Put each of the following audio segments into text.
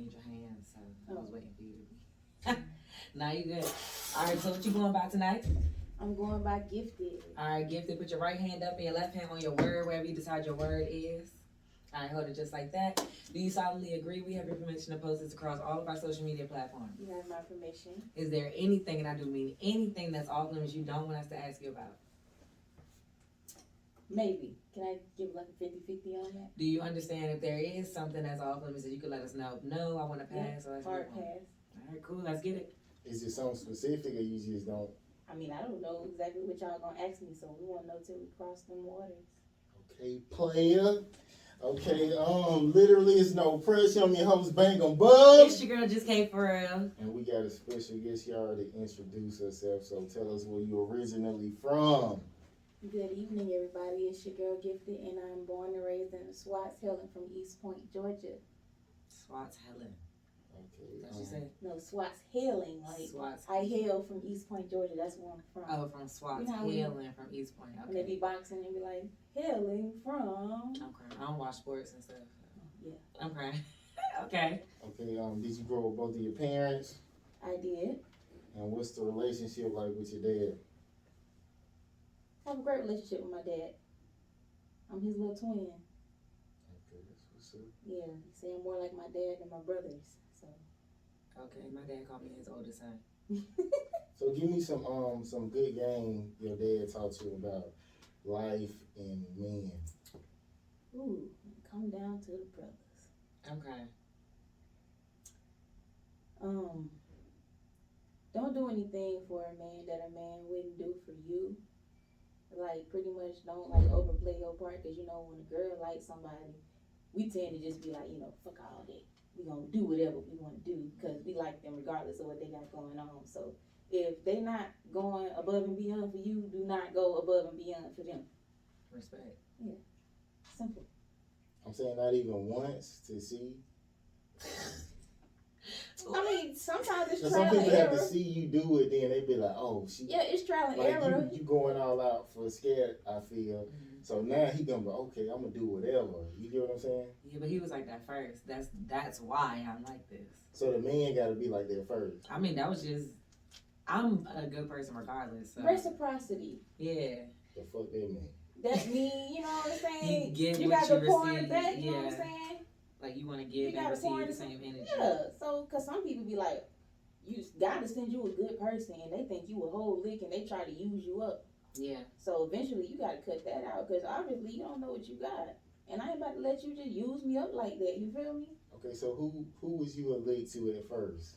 need your hand, so I was Oh. waiting for you to be. now you good. All right, so what you going by tonight? I'm going by gifted. All right, gifted. Put your right hand up and your left hand on your word, wherever you decide your word is. All right, hold it just like that. Do you solemnly agree we have your permission to post this across all of our social media platforms? You have my permission. Is there anything, and I do mean anything that's off limits you don't want us to ask you about? Maybe. Can I give like a 50-50 on that? Do you understand if there is something that's off limits that you could let us know? No, I want to Yeah, pass. or let's Hard pass. All right, cool. Let's get it. Is it something specific or you just don't? I mean, I don't know exactly what y'all gonna ask me, so we won't know till we cross them waters. Okay, player. Okay, um, literally it's no pressure. I'm your host, Bang 'em Bug. It's your girl just came for real. And we got a special guest here to introduce herself. So tell us where you originally from. Good evening, everybody. It's your girl Gifted, and I'm born and raised in Swats, hailing from East Point, Georgia. Swats Helen. Okay. That's what she um, said. No, Swats hailing. Like Swats. I hail from East Point, Georgia. That's where I'm from. Oh, from Swats You know how we- Helen from East Point. When they Okay. be boxing, they be like hailing from. I'm crying. I don't watch sports and stuff. Yeah, I'm crying. okay. Okay, um, did you grow up with both of your parents? I did. And what's the relationship like with your dad? I have a great relationship with my dad. I'm his little twin. Okay, that's what's up. Yeah, he say I'm more like my dad than my brothers. So Okay. My dad called me his oldest son. So give me some um some good game your dad taught you about life and men. ooh, come down to the brothers. Okay. Um, don't do anything for a man that a man wouldn't do for you. Like pretty much don't like overplay your part because you know when a girl likes somebody, we tend to just be like you know fuck all that. We gonna do whatever we want to do because we like them regardless of what they got going on. So if they not going above and beyond for you, do not go above and beyond for them. Respect. Yeah. Simple. I'm saying not even once to see. I mean, sometimes it's Cause trial some and people have to see you do it, then they be like, oh, she. Yeah, it's trial and Like error. you, you going all out for scared. I feel. Mhm. So now he gonna be okay. I'm gonna do whatever. You get what I'm saying? Yeah, but he was like that first. That's that's why I'm like this. So the man got to be like that first. I mean, that was just. I'm a good person regardless. So Reciprocity. yeah. The fuck that man. That mean, you know what I'm saying? You get you what got you to pour it receive, back, you know what I'm yeah. saying? Like you want to You give and gotta receive the same energy. Yeah. So, cause some people be like, you God to send you a good person, and they think you a whole lick, and they try to use you up. Yeah. So eventually, you gotta cut that out, cause obviously you don't know what you got, and I ain't about to let you just use me up like that. You feel me? Okay, so who who was you a lick to at first?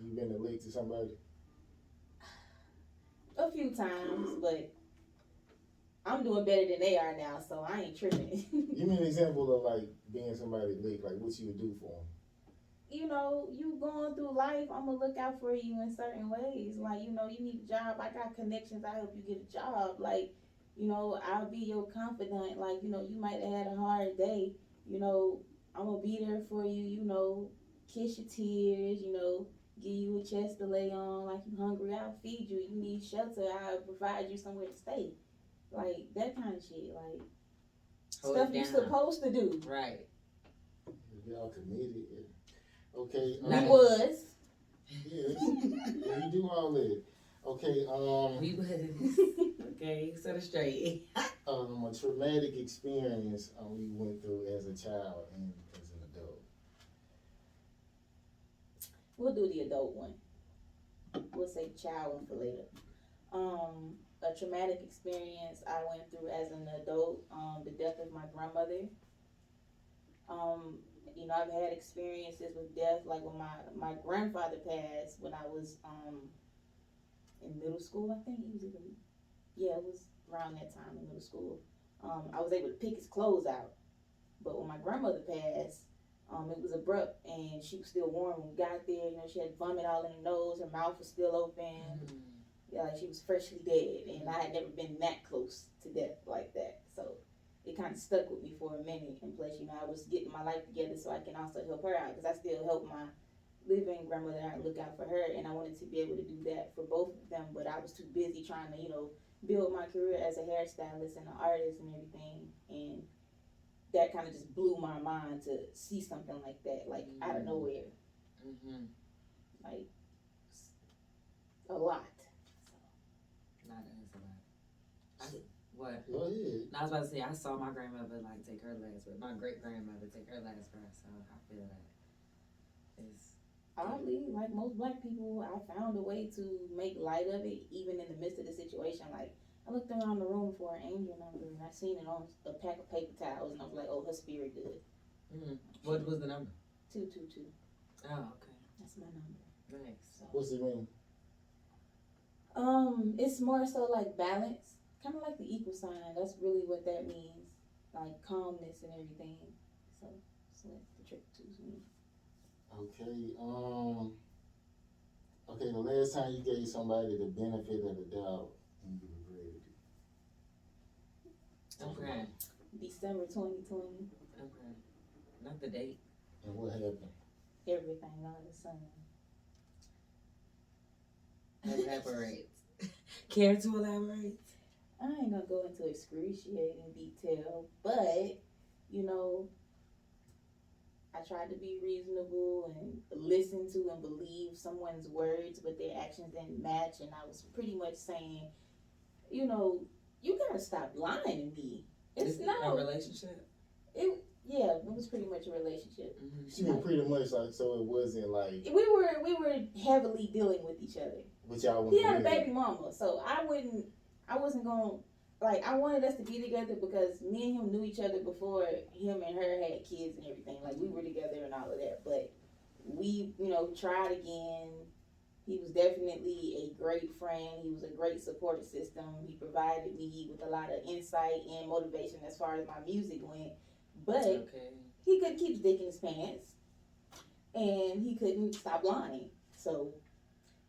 You been a lick to somebody? A few times, but I'm doing better than they are now, so I ain't tripping. Give me an example of like being somebody lick, like what you would do for them. you know, you going through life, I'm gonna look out for you in certain ways. Like, you know, you need a job, I got connections, I help you get a job. Like, you know, I'll be your confidant. Like, you know, you might have had a hard day. You know, I'm gonna be there for you. You know, kiss your tears. You know, give you a chest to lay on. Like you hungry, I'll feed you. You need shelter, I'll provide you somewhere to stay. Like that kind of shit. Like Hold stuff you're supposed to do. Right. Y'all committed. yeah. Okay. We Nice. um, was. Yeah, yeah, you do all that. Okay. Um. We was. okay. Set it straight. um, a traumatic experience um, we went through as a child and as an adult. We'll do the adult one. We'll say child one for later. Um, a traumatic experience I went through as an adult. Um, the death of my grandmother. Um, you know, I've had experiences with death, like when my my grandfather passed when I was um in middle school. I think he was even yeah, it was around that time in middle school. Um, I was able to pick his clothes out, but when my grandmother passed. Um, it was abrupt, and she was still warm when we got there. You know, she had vomit all in her nose. Her mouth was still open. Yeah, like she was freshly dead, and I had never been that close to death like that. So it kind of stuck with me for a minute. And plus, you know, I was getting my life together so I can also help her out because I still help my living grandmother out and look out for her. And I wanted to be able to do that for both of them, but I was too busy trying to, you know, build my career as a hairstylist and an artist and everything. And that kind of just blew my mind to see something like that, like out of Mm. nowhere, Mm-hmm. like a lot. Not as a lot. I, what? Go ahead. I was about to say I saw my grandmother like take her last breath. My great grandmother take her last breath. So I feel that it's Oddly, like most black people, I found a way to make light of it, even in the midst of the situation. Like I looked around the room for an angel number, and I seen it on a pack of paper towels, and I was like, "Oh, her spirit good." mm. what was the number? Two two two. Oh, okay, That's my number. nice. So, What's it mean? um, it's more so like balance, kind of like the equal sign. That's really what that means, like calmness and everything. So, so that's the trick two's me. Okay, um, okay, the last time you gave somebody the benefit of the doubt and you regretted it. Okay, December twenty twenty. okay. Not the date. And what happened? Everything under the sun. Elaborate. Care to elaborate? I ain't gonna go into excruciating detail, but you know, I tried to be reasonable and listen to and believe someone's words, but their actions didn't match, and I was pretty much saying, you know, you gotta stop lying to me. It's Is it a relationship. it yeah, it was pretty much a relationship. Mm-hmm. She was pretty much like, so it wasn't like, We were we were heavily dealing with each other. what y'all want he had a baby mama, so I wouldn't, I wasn't gonna, like, I wanted us to be together because me and him knew each other before him and her had kids and everything. Like, we were together and all of that, but we, you know, tried again. He was definitely a great friend. He was a great support system. He provided me with a lot of insight and motivation as far as my music went. But Okay. he couldn't keep his dick in his pants, and he couldn't stop lying. So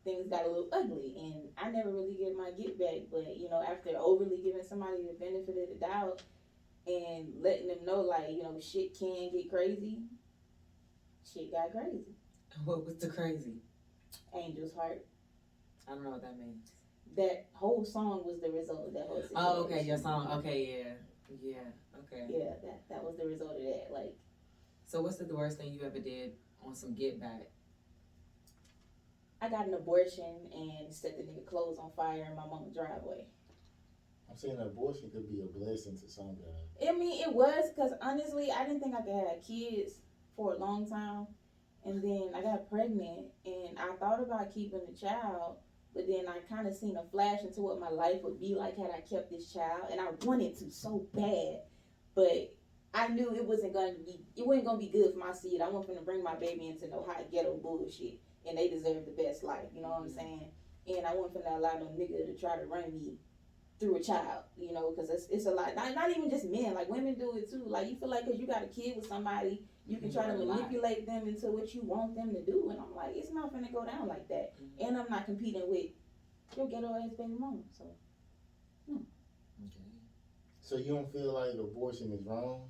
things got a little ugly, and I never really get my get back. But you know, after overly giving somebody the benefit of the doubt and letting them know, like you know, shit can get crazy. Shit got crazy. What was the crazy? Angel's heart. I don't know what that means. That whole song was the result of that whole situation. Oh, okay, your song. Okay, yeah, yeah, okay. Yeah, that that was the result of that. Like. So, what's the worst thing you ever did on some get back? I got an abortion and set the nigga clothes on fire in my mom's driveway. I'm saying abortion could be a blessing to some guys. I mean, it was because honestly, I didn't think I could have kids for a long time. And then I got pregnant and I thought about keeping the child, but then I kind of seen a flash into what my life would be like had I kept this child. And I wanted to so bad, but I knew it wasn't going to be, it wasn't going to be good for my seed. I wasn't going to bring my baby into no hot ghetto bullshit. And they deserve the best life, you know what I'm saying? And I wasn't finna allow no nigga to try to run me through a child, you know, because it's, it's a lot. Not, not even just men, like women do it too. Like you feel like because you got a kid with somebody, you can try to Mhm. A lot. manipulate them into what you want them to do. And I'm like, it's not gonna go down like that. Mhm. And I'm not competing with your ghetto ass baby mama. So Okay. So you don't feel like abortion is wrong?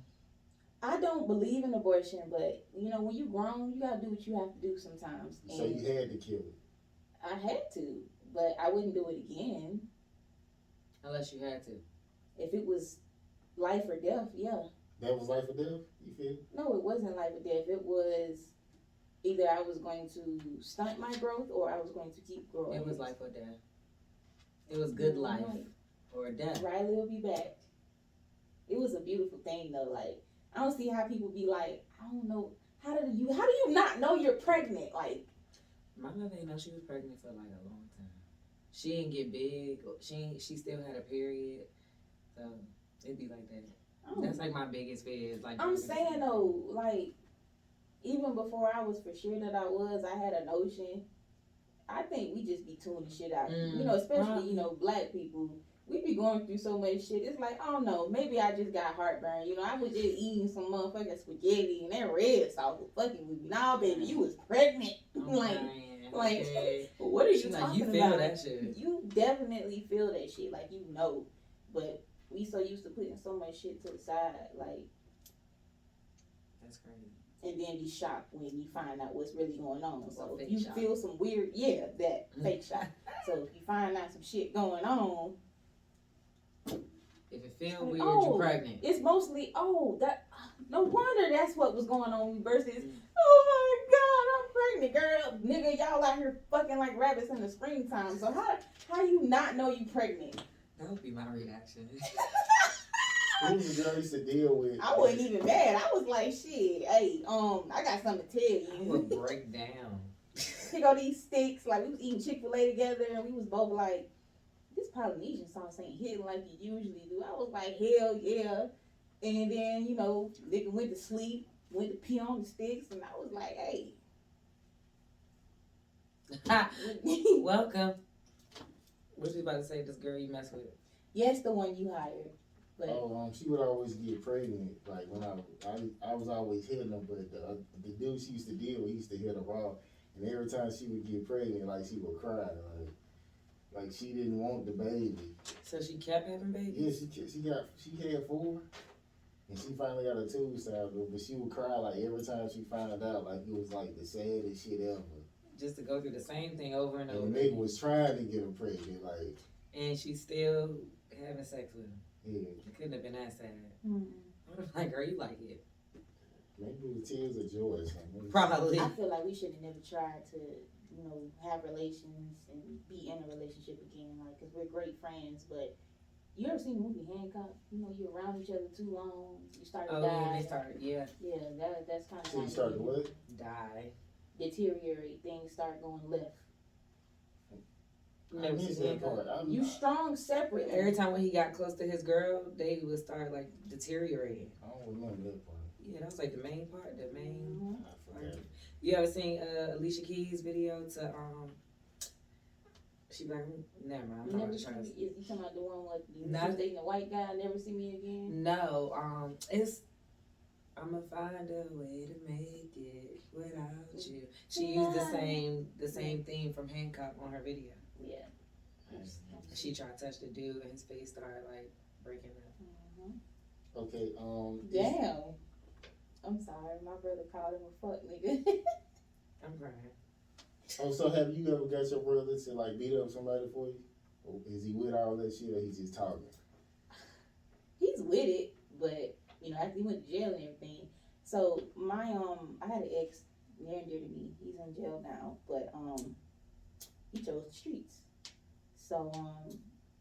I don't believe in abortion, but you know, when you're grown, you gotta do what you have to do sometimes. So And you had to kill it. I had to, but I wouldn't do it again Unless you had to. if it was life or death. Yeah. That was life or death? You feel? No, it wasn't life or death. It was either I was going to stunt my growth or I was going to keep growing. It was life or death. It was good life or death. Riley will be back. It was a beautiful thing though. Like I don't see how people be like, I don't know. How did you? How do you not know you're pregnant? Like My mother didn't know she was pregnant for like a long time. She didn't get big. She she still had a period. So it'd be like that. Don't That's like my biggest fear. Is like I'm saying though, like even before I was for sure that I was, I had a notion. I think we just be tuning the shit out. Mm. You know, especially Probably. you know black people. We be going through so much shit. It's like I don't know. Maybe I just got heartburn. You know, I was just eating some motherfucking spaghetti and that red sauce was fucking with me. Nah, baby, you was pregnant. I'm like, lying. like, Okay. what are you She like, talking you feel about? that shit. You definitely feel that shit. Like you know, but we so used to putting so much shit to the side. Like. That's crazy. and then be shocked when you find out what's really going on. So if you shock. feel some weird, yeah, that fake shock. So if you find out some shit going on, If it feel Like, weird, oh. you pregnant. It's mostly, oh, that. No wonder that's what was going on versus, Mm. oh my god, I'm pregnant, girl. Nigga, y'all out here fucking like rabbits in the springtime. So how how you not know you pregnant? That would be my reaction. Who was the girl used to deal with? I wasn't even mad. I was like, shit, hey, um, I got something to tell I would you. break down. Pick all these sticks. Like we was eating Chick Fil A together, and we was both like, this Polynesian sauce ain't hitting like it usually do. I was like, hell yeah. And then you know, nigga went to sleep, went to pee on the sticks, and I was like, hey. Welcome. What you about to say? This girl you mess with? yes, the one you hired, but Oh, um, she would always get pregnant. Like when I, I, I was always hitting her, but the, the dude she used to deal with, he used to hit her raw, and every time she would get pregnant, like she would cry, like, like she didn't want the baby. So she kept having babies. Yeah, she ca- she got she had four, and she finally got a tubes out, but she would cry like every time she found out, like it was like the saddest shit ever. Just to go through the same thing over and over. And the nigga was trying to get her pregnant, like and she's still having sex with him. yeah, It couldn't have been that sad. mm, I would have like, girl, you like it. maybe it was tears of joy or something. Probably. I feel like we should have never tried to, you know, have relations and be in a relationship again. Like, cause we're great friends, but you ever seen the movie Hancock? You know, you're around each other too long, you start to Oh yeah, they started. Yeah, Yeah, that that's kind of So you started what? die. deteriorate. Things start going left. You I never missed seen that Hancock? part. I'm- You strong separate. Every time when he got close to his girl, they would start like deteriorating. I don't remember that part. Yeah, that was like the main part. The main. Mhm. I forgot. You ever seen uh, Alicia Keys' video to um? She be like, "Mm, never mind. I'm You never gonna see me, to. is you talking about the one with you Not- was dating a white guy, never see me again? No, um, it's. I'ma find a way to make it without you. She used the same the same theme from Hancock on her video. Yeah. She tried to touch the dude and his face started like breaking up. Mhm. Okay, um. is- Damn. I'm sorry, my brother called him a fuck nigga. I'm crying. Oh, so have you ever got your brother to like beat up somebody for you? Or is he with all that shit or he's just talking? He's with it, but you know, after he went to jail and everything. So my um I had an ex near and dear to me. He's in jail now, but um he chose the streets. So um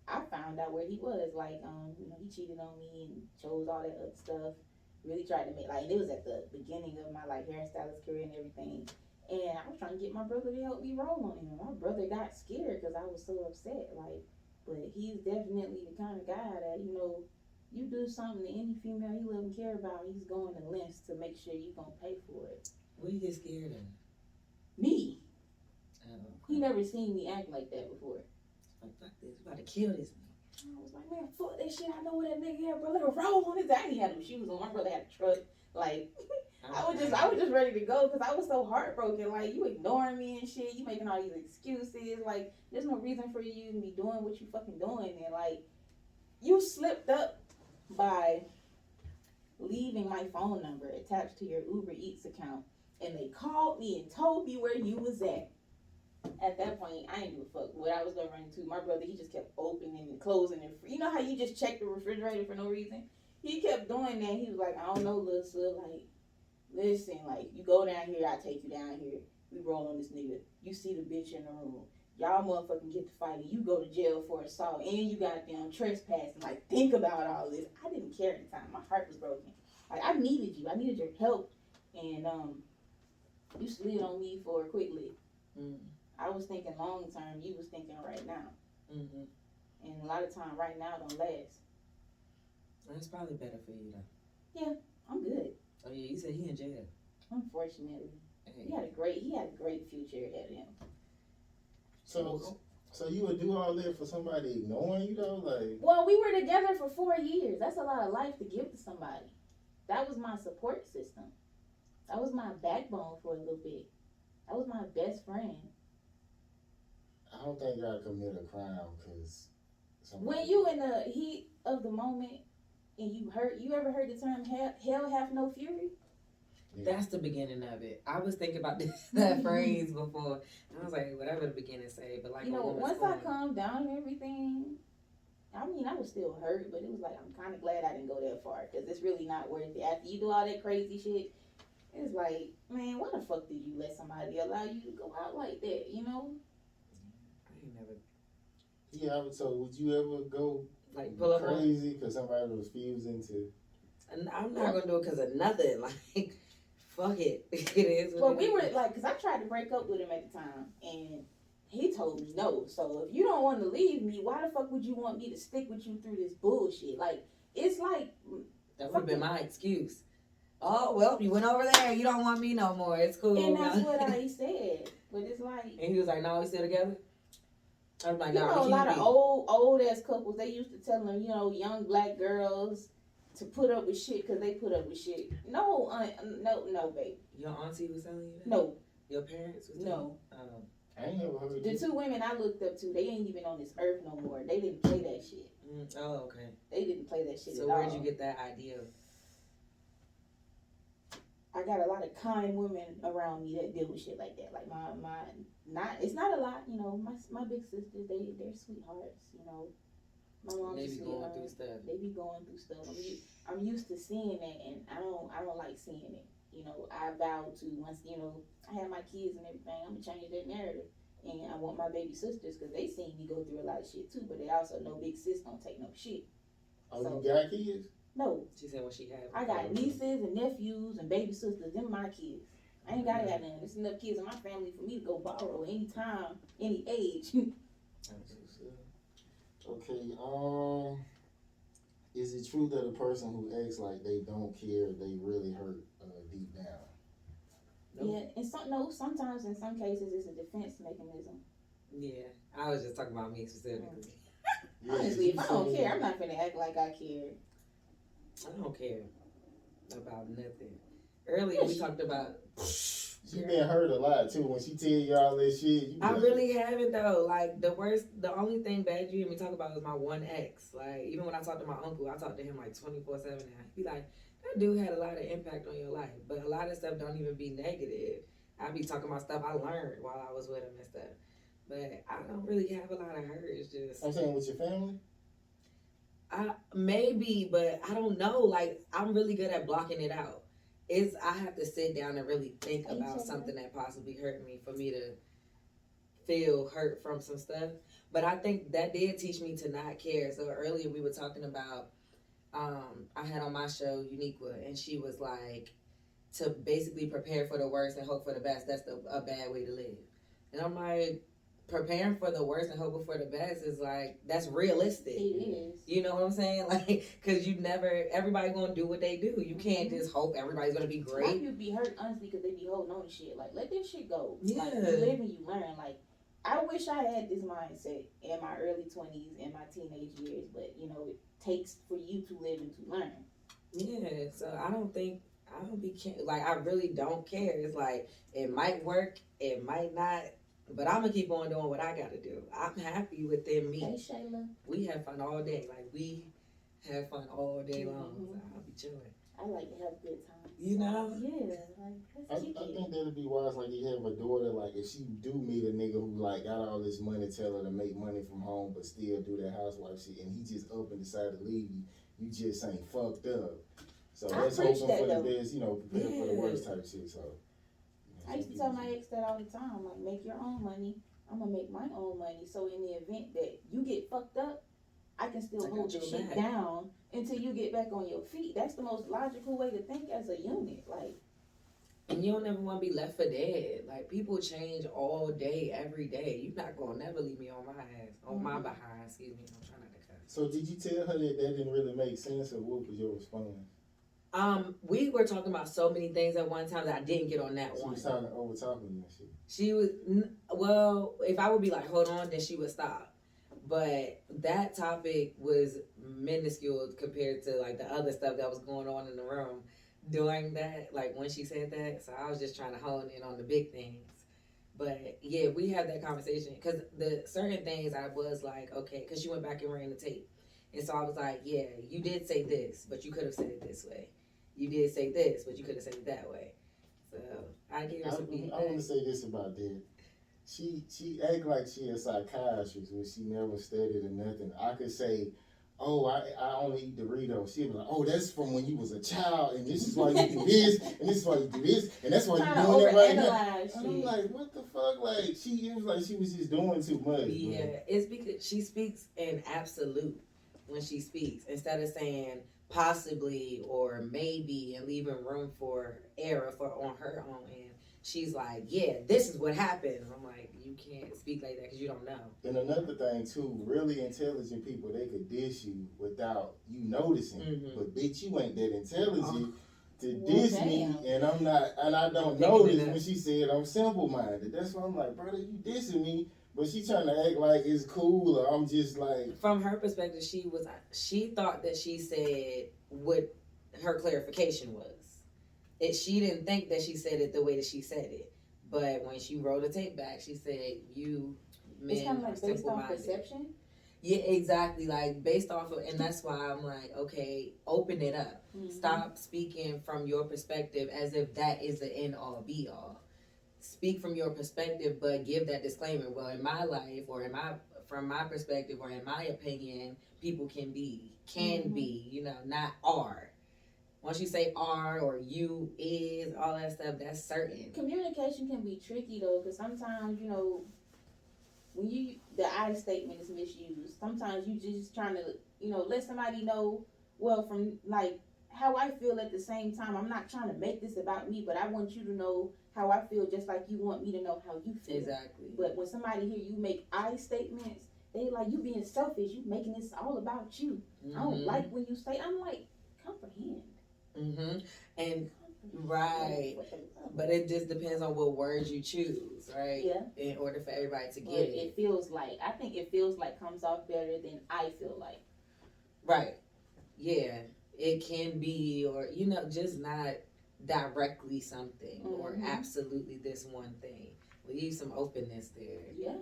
I found out where he was. Like, um, you know, he cheated on me and chose all that other stuff. Really tried to make like it was at the beginning of my like hairstylist career and everything. And I was trying to get my brother to help me roll on him. My brother got scared because I was so upset. Like, but he's definitely the kind of guy that you know you do something to any female he and care about, he's going to lengths to make sure you gonna pay for it. What you get scared of? Me, Oh, he never seen me act like that before. like fuck this, about to kill this nigga. I was like, man, fuck that shit. I know where that nigga had, bro. Let him roll on his. I didn't have no shoes on. My brother had a truck. Like, I was just, I was just ready to go because I was so heartbroken. Like, you ignoring me and shit. You making all these excuses. Like, there's no reason for you to be doing what you fucking doing. And like, you slipped up by leaving my phone number attached to your Uber Eats account, and they called me and told me where you was at. At that point, I didn't give a fuck what I was gonna run into. My brother, he just kept opening and closing and you know how you just check the refrigerator for no reason. He kept doing that. He was like, I don't know, little sir, like, listen, like, you go down here, I take you down here. We roll on this nigga. You see the bitch in the room. Y'all motherfucking get to fighting. You go to jail for assault and you got them trespassing. Like, think about all this. I didn't care at the time. My heart was broken. Like, I needed you. I needed your help. And, um, you slid on me for a quick lick. Mm, I was thinking long term. You was thinking right now. mm-hmm. And a lot of time, right now don't last. That's probably better for you though. Yeah, I'm good. Oh yeah, you said he in jail. Unfortunately, Hey. he had a great he had a great future ahead of him. So, so you would do all that for somebody ignoring you though? Like, Well, we were together for four years. That's a lot of life to give to somebody. That was my support system. That was my backbone for a little bit. That was my best friend. I don't think I commit a crime because. When you in the heat of the moment and you hurt, you ever heard the term hell, hell have no fury? That's the beginning of it. I was thinking about this, that phrase before. I was like, whatever the beginning say, but like you know, woman's once I corner. calm down and everything, I mean, I was still hurt, but it was like I'm kind of glad I didn't go that far because it's really not worth it. After you do all that crazy shit, it's like, man, why the fuck did you let somebody allow you to go out like that? You know? I never Yeah, I would- so would you ever go like pull up crazy because somebody was fusing to? And I'm not gonna do it because of nothing. Like, fuck it. It is. What Well, it we is. were like, cause I tried to break up with him at the time, and he told me no. So if you don't want to leave me, why the fuck would you want me to stick with you through this bullshit? Like, it's like, That would have been my excuse. Oh well, you went over there. You don't want me no more. It's cool. and that's what I said. But it's like, And he was like, "No, we still together." I'm like, you "No, know, a lot of be." old old ass couples. They used to tell them, you know, young black girls to put up with shit because they put up with shit. No, uh, no, no, babe, Your auntie was telling you that. no, Your parents was telling no. You? Oh. I ain't never heard The you. two women I looked up to, they ain't even on this earth no more. They didn't play that shit. Mm, oh, okay. They didn't play that shit So at where'd all. you get that idea? I got a lot of kind women around me that deal with shit like that. Like my my not it's not a lot, you know. My my big sisters they they're sweethearts, you know. My mom's They a be going sweetheart. through stuff. They be going through stuff. I'm used, I'm used to seeing that, and I don't I don't like seeing it. You know, I vow to once you know I have my kids and everything. I'm gonna change that narrative, and I want my baby sisters because they seen me go through a lot of shit too. But they also know big sis don't take no shit. Oh, So- you got kids? No, She said what she had. I got nieces and nephews and baby sisters. Them my kids. I ain't gotta have none. There's enough kids in my family for me to go borrow anytime, any age. Okay, um, is it true that a person who acts like they don't care, they really hurt uh, deep down? Nope. Yeah, and some no. Sometimes in some cases it's a defense mechanism. Yeah, I was just talking about me specifically. Yeah, Honestly, if I don't care, I'm not gonna act like I care. I don't care about nothing. Earlier we talked about. She been hurt a lot too. When she tell you all that shit, I really haven't though. Like the worst, the only thing bad you hear me talk about is my one ex. Like even when I talk to my uncle, I talk to him like twenty four seven. He like that dude had a lot of impact on your life, but a lot of stuff don't even be negative. I be talking about stuff I learned while I was with him and stuff. But I don't really have a lot of hurt. It's just I'm saying with your family. I maybe, but I don't know. Like I'm really good at blocking it out. It's I have to sit down and really think about something that possibly hurt me for me to feel hurt from some stuff. But I think that did teach me to not care. So earlier we were talking about um I had on my show Uniqua and she was like to basically prepare for the worst and hope for the best. That's the, a bad way to live. And I'm like preparing for the worst and hoping for the best is like that's realistic. It is. You know what I'm saying? Like, cause you never, everybody gonna do what they do. You can't Mhm. just hope everybody's gonna be Why great. you be hurt honestly because they be holding on to shit. Like let this shit go. Yeah. Like you live and you learn. Like I wish I had this mindset in my early twenties and my teenage years, but you know it takes for you to live and to learn. Yeah. So I don't think I don't be like I really don't care. It's like it might work, it might not, but I'm gonna keep on doing what I gotta do. I'm happy within Hey me. Shayla, We have fun all day. Like we have fun all day long. Mhm. So I'll be chilling. I like to have a good time. You know? Yeah, like I, I think that'd be wise. Like you have a daughter. Like if she do meet a nigga who like got all this money, tell her to make money from home, but still do that housewife shit, and he just up and decide to leave you. You just ain't fucked up. So I that's preach hoping that, for though. the best. You know, prepare for the worst type shit. So. I used to tell my ex that all the time, like make your own money. I'm gonna make my own money. So in the event that you get fucked up, I can still I hold your your shit back. down until you get back on your feet. That's the most logical way to think as a unit. Like And you don't ever want to be left for dead. Like people change all day, every day. You're not gonna never leave me on my ass, on my Mhm. behind. Excuse me. I'm trying not to cuss. So did you tell her that that didn't really make sense, or what was your response? Um, we were talking about so many things at one time that I didn't get on that She one. was trying to over talking you and shit. She was well. If I would be like, hold on, then she would stop. But that topic was minuscule compared to like the other stuff that was going on in the room during that. Like when she said that, so I was just trying to hone in on the big things. But yeah, we had that conversation because the certain things I was like, okay, because she went back and ran the tape, and so I was like, yeah, you did say this, but you could have said it this way. You did say this, but you could have said it that way. So I gave I, her some I feedback. want to say this about that. she she act like she a psychiatrist when she never studied or nothing. I could say, oh, I, I only eat Doritos. She'd be like, oh, that's from when you was a child, and this is why you do this, and this is why you do this, and that's why you Trying to doing that right now. And I'm like, what the fuck? Like she it was like she was just doing too much. Yeah, it's because she speaks in absolute when she speaks instead of saying possibly or maybe and leaving room for error for on her own end. She's like, yeah, this is what happened. I'm like, you can't speak like that because you don't know. And another thing too, really intelligent people they could dish you without you noticing. Mhm. But bitch, you ain't that intelligent to Well, diss me, damn. and I'm not, and I don't Picking notice when she said I'm simple minded. That's why I'm like, brother, you dissing me, but she trying to act like it's cool, or I'm just like, From her perspective, she was she thought that she said what her clarification was. It she didn't think that she said it the way that she said it. But when she wrote the tape back, she said, "You men It's kind of like based on perception. Yeah, exactly. Like based off of, and that's why I'm like, okay, open it up. Mhm. Stop speaking from your perspective as if that is the end all be all. Speak from your perspective, but give that disclaimer. Well, in my life, or in my from my perspective, or in my opinion, people can be, can Mhm. be, you know, not are. Once you say are or you is all that stuff, that's certain. Communication can be tricky though, because sometimes you know when you the I statement is misused. Sometimes you just trying to you know let somebody know well from like how I feel at the same time. I'm not trying to make this about me, but I want you to know how I feel, just like you want me to know how you feel. Exactly. But when somebody hear you make I statements, they like you being selfish. You making this all about you. I don't Mhm. like when you say. I'm like comprehend. Mm-hmm. And. Right. What the fuck? but it just depends on what words you choose, right? Yeah. In order for everybody to get it. it feels like I think it feels like comes off better than I feel like. Right. Yeah. It can be, or, you know, just not directly something or Mhm. absolutely this one thing. Leave some openness there. Yeah.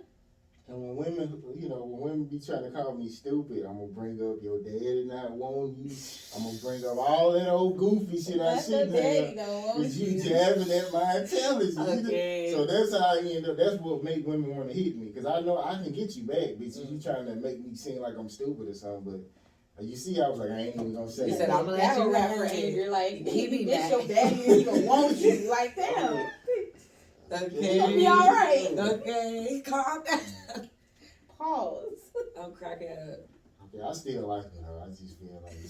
and when women, you know, when women be trying to call me stupid, I'm gonna bring up your dad daddy not want you. I'm gonna bring up all that old goofy shit I shouldn't have. But you jabbing at my intelligence. Okay. So that's how I end up. That's what make women want to hit me because I know I can get you back, bitch. Mm. You trying to make me seem like I'm stupid or something, but you see, I was like, I ain't even gonna say. You it. said, "I'ma let you rapper have it." anger like He be this mad. your daddy and he gonna want you like damn. okay. You gonna be all right. Okay. Calm down. Pause. I'm cracking up. Okay, I still like it though. I just feel like you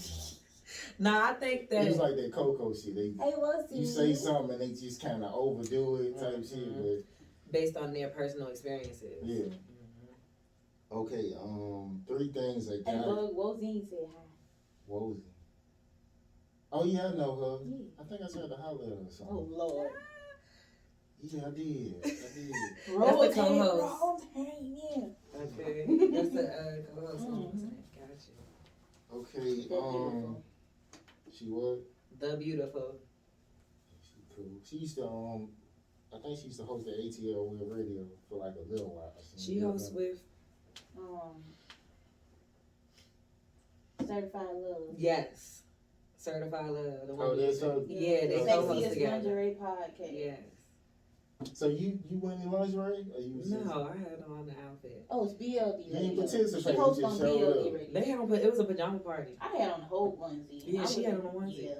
No, I think know, that. it's like that Coco shit. They Hey, what's you say something and they just kind of overdo it type shit. Mhm. based on their personal experiences. Yeah. Okay. Um, three things that And got Bug Wozine said hi. Wozy. Oh yeah, I know her. Yeah. I think I tried the holler at her or Oh something. Lord. Yeah, I did. I did. Roll the co-host. Roll yeah. Okay. That's the uh, co-host. Mhm. Gotcha. Okay. They're Um, beautiful. she was. The beautiful. She cool. She used to um, I think she used to host the ATL Web Radio for like a little while. She hosts with Um Certified Love. yes, Certified Love. The one Oh, you- that's her? Yeah, they Oh, co-host Sexiest together. lingerie podcast. Yes. So you you went in lingerie or you was just- No, I had on the outfit. Oh, it's BLD You ain't radio. participate, She you hosts just on showed BLD up. radio. They had on, it was a pajama party. I had on the whole onesie. Yeah, I she was- had on a onesie. Yeah.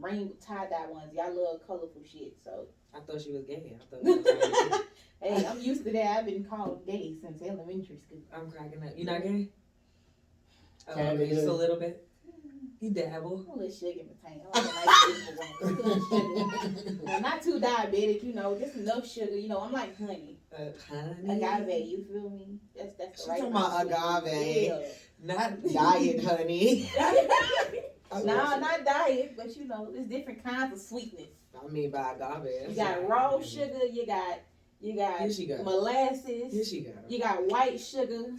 Rain tie dye onesie. I love colorful shit, so I thought she was gay. I thought she was gay. Hey, I'm used to that. I've been called gay since elementary school. I'm cracking up. You not gay? Oh, Kinda okay, just gay. a little bit. You dabble. A little sugar in my tank. I like a nice big one. Too much sugar. Now, not too diabetic, you know, just enough sugar. You know, I'm like honey, Uh, honey. agave. You feel me? That's that's She the right. talking about amount of sugar. agave. Not diet, honey. Yeah. nah, not diet, but you know, there's different kinds of sweetness. I mean by agave. You got raw sugar. You got you got Here she go. molasses. Here she go. You got white sugar.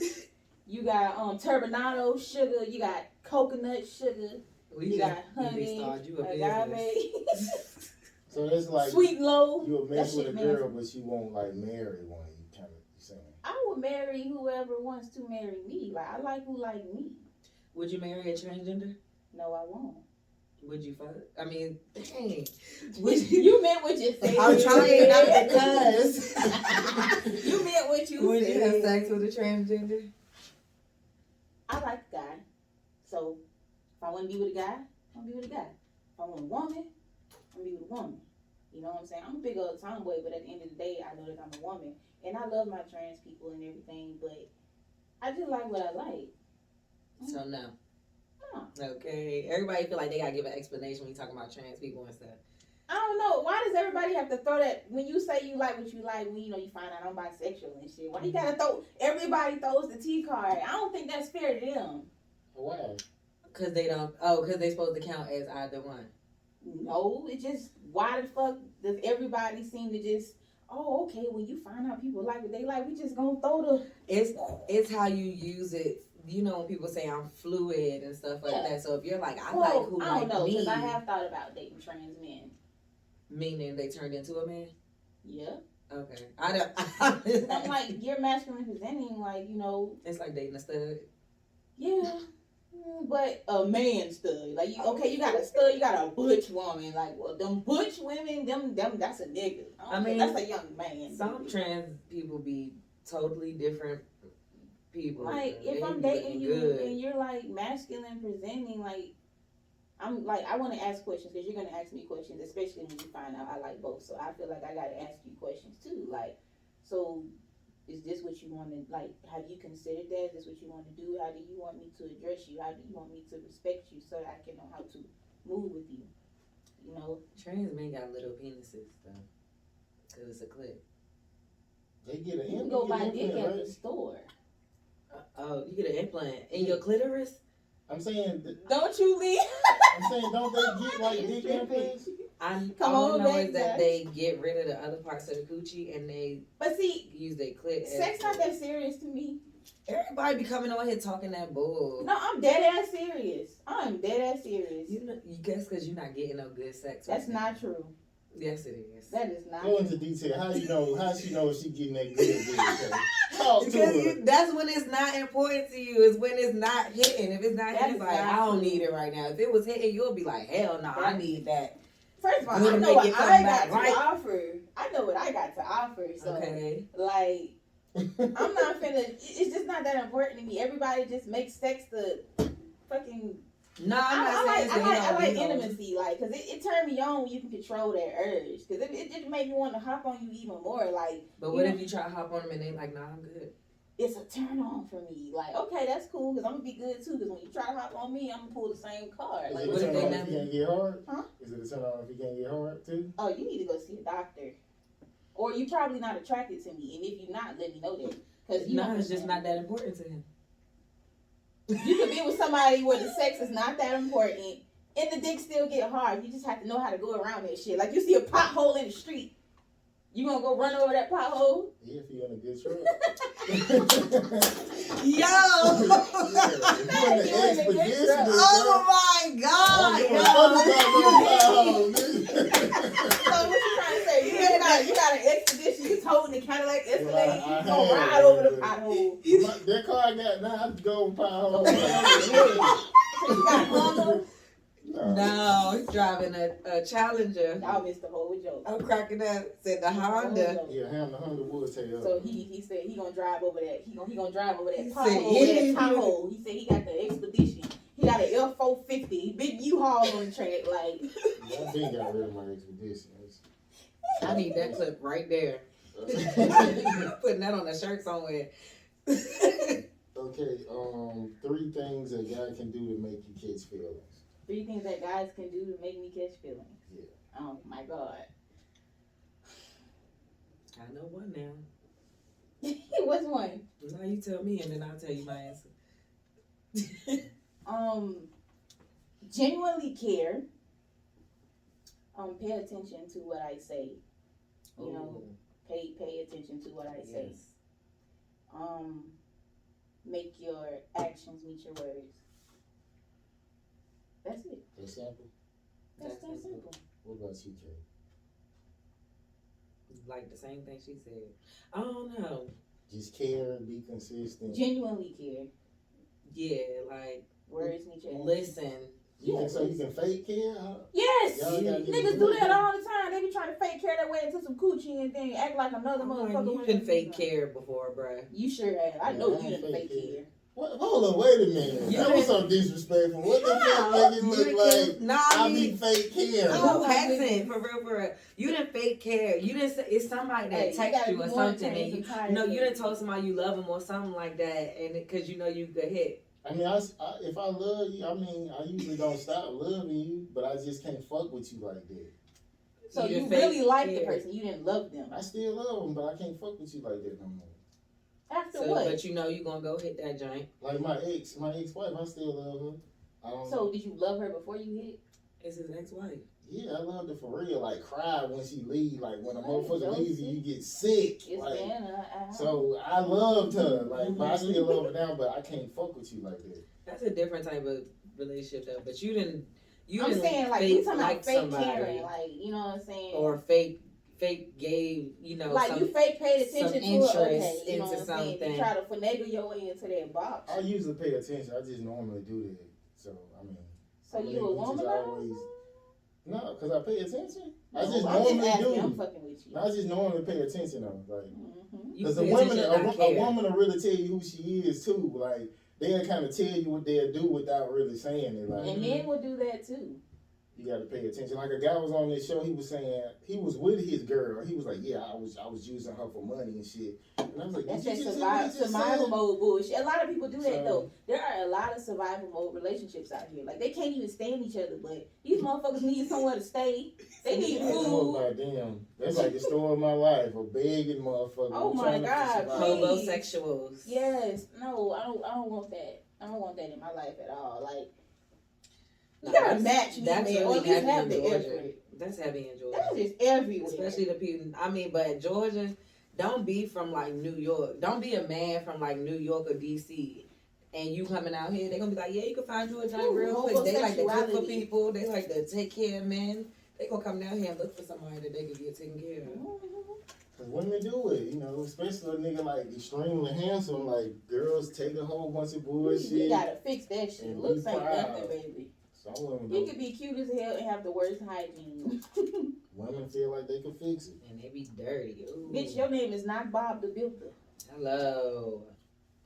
You got um turbinado sugar. You got coconut sugar. We You just, got honey, just started you a business. Agave. So that's like Sweet and low. you would That mess with a shit girl, but you won't like marry one. You kind of saying. I would marry whoever wants to marry me. Like I like who like me. Would you marry a transgender? No, I won't. Would you fuck? I mean, dang. Would you? you meant what you said. I'm trying not because. you meant what you Would said. you have sex with a transgender? I like a guy. So if I want to be with a guy, I'm gonna be with a guy. If I want a woman, I'm gonna be with a woman. You know what I'm saying? I'm a big old tomboy, but at the end of the day, I know that I'm a woman. And I love my trans people and everything, but I just like what I like. So no. No. Okay. Everybody feel like they gotta give an explanation when you talking about trans people and stuff. I don't know. Why does everybody have to throw that when you say you like what you like, when you know you find out I'm bisexual and shit? Why you gotta throw everybody throws the T card? I don't think that's fair to them. Why? Cause they don't. Oh, cause they supposed to count as either one. No, it just why the fuck does everybody seem to just oh okay when you find out people like what they like we just gonna throw the It's it's how you use it. You know when people say I'm fluid and stuff like Yeah. that. So if you're like I well, like who I don't like know because I have thought about dating trans men. meaning they turned into a man. Yeah, Okay. I don't. I'm like you're masculine presenting, like you know, it's like dating a stud. yeah. mm, But a man stud, like you, okay, you got a stud, you got a butch woman, like well, them butch women, them, them, that's a nigga. I, I mean, that's a young man. Some trans people be totally different people. like if I'm dating you good. and you're like masculine presenting, like I'm like I want to ask questions because you're gonna ask me questions, especially when you find out I like both. So I feel like I gotta ask you questions too. Like, so is this what you want to like? Have you considered that? Is this what you want to do? How do you want me to address you? How do you want me to respect you so that I can know how to move with you? You know, Trans men got little penises though, cause it's a clip. They get an you can go get buy an dick implant, at the store. Uh, oh, you get an implant in your clitoris. I'm saying, th- Don't you leave? I'm saying, don't they get like dick implants? I Come all on I know back, is that they get rid of the other parts of the coochie and they But see, use their clit. as- sex not that serious to me. Everybody be coming on here talking that bull. No, I'm dead ass serious. I'm dead ass serious. You know, you guess because you're not getting no good sex. That's right not now. true. Yes, it is. That is not Go into detail. How you know? How she know if she getting that good? good okay? Talk to Because her. you, that's when it's not important to you. Is when it's not hitting. If it's not That hitting, it's like not I don't need it right now. If it was hitting, you'll be like, hell no, I need that. First of all, Good I know what it come I back got right. to offer. I know what I got to offer. So, Okay. like, I'm not finna. it- It's just not that important to me. Everybody just makes sex the fucking. No, I'm not I saying like, I so, like, I like intimacy, like, cause it, it turned me on when you can control that urge. Cause it, it just made me want to hop on you even more. Like, But what you if you try to hop on them and they like, nah, I'm good. it's a turn on for me. Like, okay, that's cool, cause I'm gonna be good too. Cause when you try to hop on me, I'm gonna pull the same card. Is Like, what if turn they never- can't get hard? Huh? Is it a turn on if you can't get hard too? oh, you need to go see a doctor, or you're probably not attracted to me. And if you're not, let me know that. Cause you No, it's just not that important to him. You could be with somebody where the sex is not that important, and the dick still get hard. You just have to know how to go around that shit. Like you see a pothole in the street, you gonna go run over that pothole? Yeah, if he on a good truck. Yo! Yeah, if he on the You in a good expedition, truck. oh my god! Oh, yo. So what you trying to say? You got you got an expedition. You holding the Cadillac Escalade. Well, I- You I gonna had ride over the it. pothole. That car I got now, I go power. So you got Honda. No, he's driving a, a Challenger. Y'all missed the whole joke. I'm cracking up. Said the Honda. Yeah, him the Honda would take up. So he he said he gonna drive over that. He gonna he gonna drive over that He pothole. said, over yeah. that pothole. He said he got the expedition. He got an L four fifty, big U haul on the track. Like I been got rid of my expedition. I need that clip right there. Putting that on a shirt somewhere. okay, um, three things that guy can do to make you catch feelings. three things that guys can do to make me catch feelings. Yeah. Oh my god. I know one now. What's one? Now you tell me and then I'll tell you my answer. Um, genuinely care. Um, pay attention to what I say. You know, pay pay attention to what I say. yes. Um, make your actions meet your words. That's it. That's simple. That's That's that it. simple. What about you, Kay? Like the same thing she said. I don't know. Just care, and be consistent. Genuinely care. Yeah, like Words meet your actions. Listen You Yeah. so you can fake care? Huh? Yes, Y'all niggas niggas do that that. all the time. They be trying to fake care that way into some coochie and then act like another I'm motherfucker. you when been fake care before, bruh. You sure have. I Yeah, know I you don't didn't fake fake care. care. What, hold on, wait a minute. You that was been- so disrespectful. What the fuck make it look like nah, I I be mean, fake care? Oh, who my hasn't for real, for real? You didn't fake care. You didn't say it's somebody that Hey, you text gotta you or something, and you no, you didn't told somebody you love them or something like that, and because you know you could hit. I mean, I, I- if I love you, I mean, I usually don't stop loving you, but I just can't fuck with you like that. So You you, really like the person. You didn't love them. I still love them, but I can't fuck with you like that no more. After So, what? but you know you're gonna go hit that joint. Like my ex, my ex-wife, I still love her. I don't So did you love her before you hit? It's his ex-wife. Yeah, I loved her for real. Like cry when she leave. Like when a Right, motherfucker leaves you, you get sick. It's like, been a, a so I loved her. Like, but I Mm-hmm. still love her now. But I can't fuck with you like that. That's a different type of relationship though. But you didn't. You I'm didn't saying like fake you talking like about fake somebody caring, like you know what I'm saying? or fake fake gave you know like some, you fake paid attention to interest it, okay, you know into what I'm saying? something. You try to finagle your way into that box. I usually pay attention. I just normally do that. So I mean, So I mean, you a you just woman? Always- no, because I pay attention. I No, just I'm normally asking, do. I'm fucking with you. I just normally pay attention though. Like. Mm-hmm. you Because a woman, a, a woman will really tell you who she is too. Like they'll kind of tell you what they'll do without really saying it. Like And men will do that too. You got to pay attention. Like a guy was on this show, he was saying he was with his girl. He was like, "Yeah, I was, I was using her for money and shit." And I was like, That's that just survival, hear what he just survival mode bullshit. A lot of people do that So- though. There are a lot of survival mode relationships out here. Like they can't even stand each other, but these motherfuckers need somewhere to stay. They need I know food. about them. That's like the story of my life. A begging motherfucker. Oh my God, homosexuals. Yes, no, I don't. I don't want that. I don't want that in my life at all. Like you No, gotta that's- match me, that's man, or really at least heavy have in the Georgia. effort. That's heavy in Georgia. That's everywhere. Especially the people. I mean, but Georgia, don't be from like New York. Don't be a man from like New York or DC. And you coming out here, they gonna be like, yeah, you can find you a job Ooh, real quick. They like to cook for people. They like to take care of men. They gonna come down here and look for somebody that they can get taken care of. Mm-hmm. Cause women do it, you know, especially a nigga like extremely handsome. Like girls take a whole bunch of We bullshit. gotta fix that shit. Looks like ain't nothing, baby. Some women You don't. could be cute as hell and have the worst hygiene. Women feel like they can fix it. And they be dirty. Ooh. Bitch, your name is not Bob the Builder. Hello.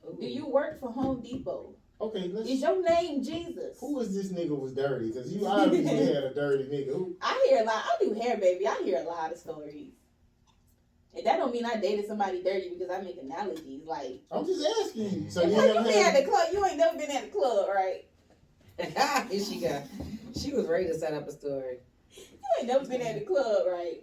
Ooh. Do you work for Home Depot? Okay, let's. Is your name Jesus? Who is this nigga was dirty? Cause you obviously had a dirty nigga. Who? I hear a lot. I do hair, baby. I hear a lot of stories. And that don't mean I dated somebody dirty because I make analogies. Like, I'm just asking you. So so you you never been at had. the club. You ain't never been at the club, right? Here she go. She was ready to set up a story. You ain't never been at the club, right?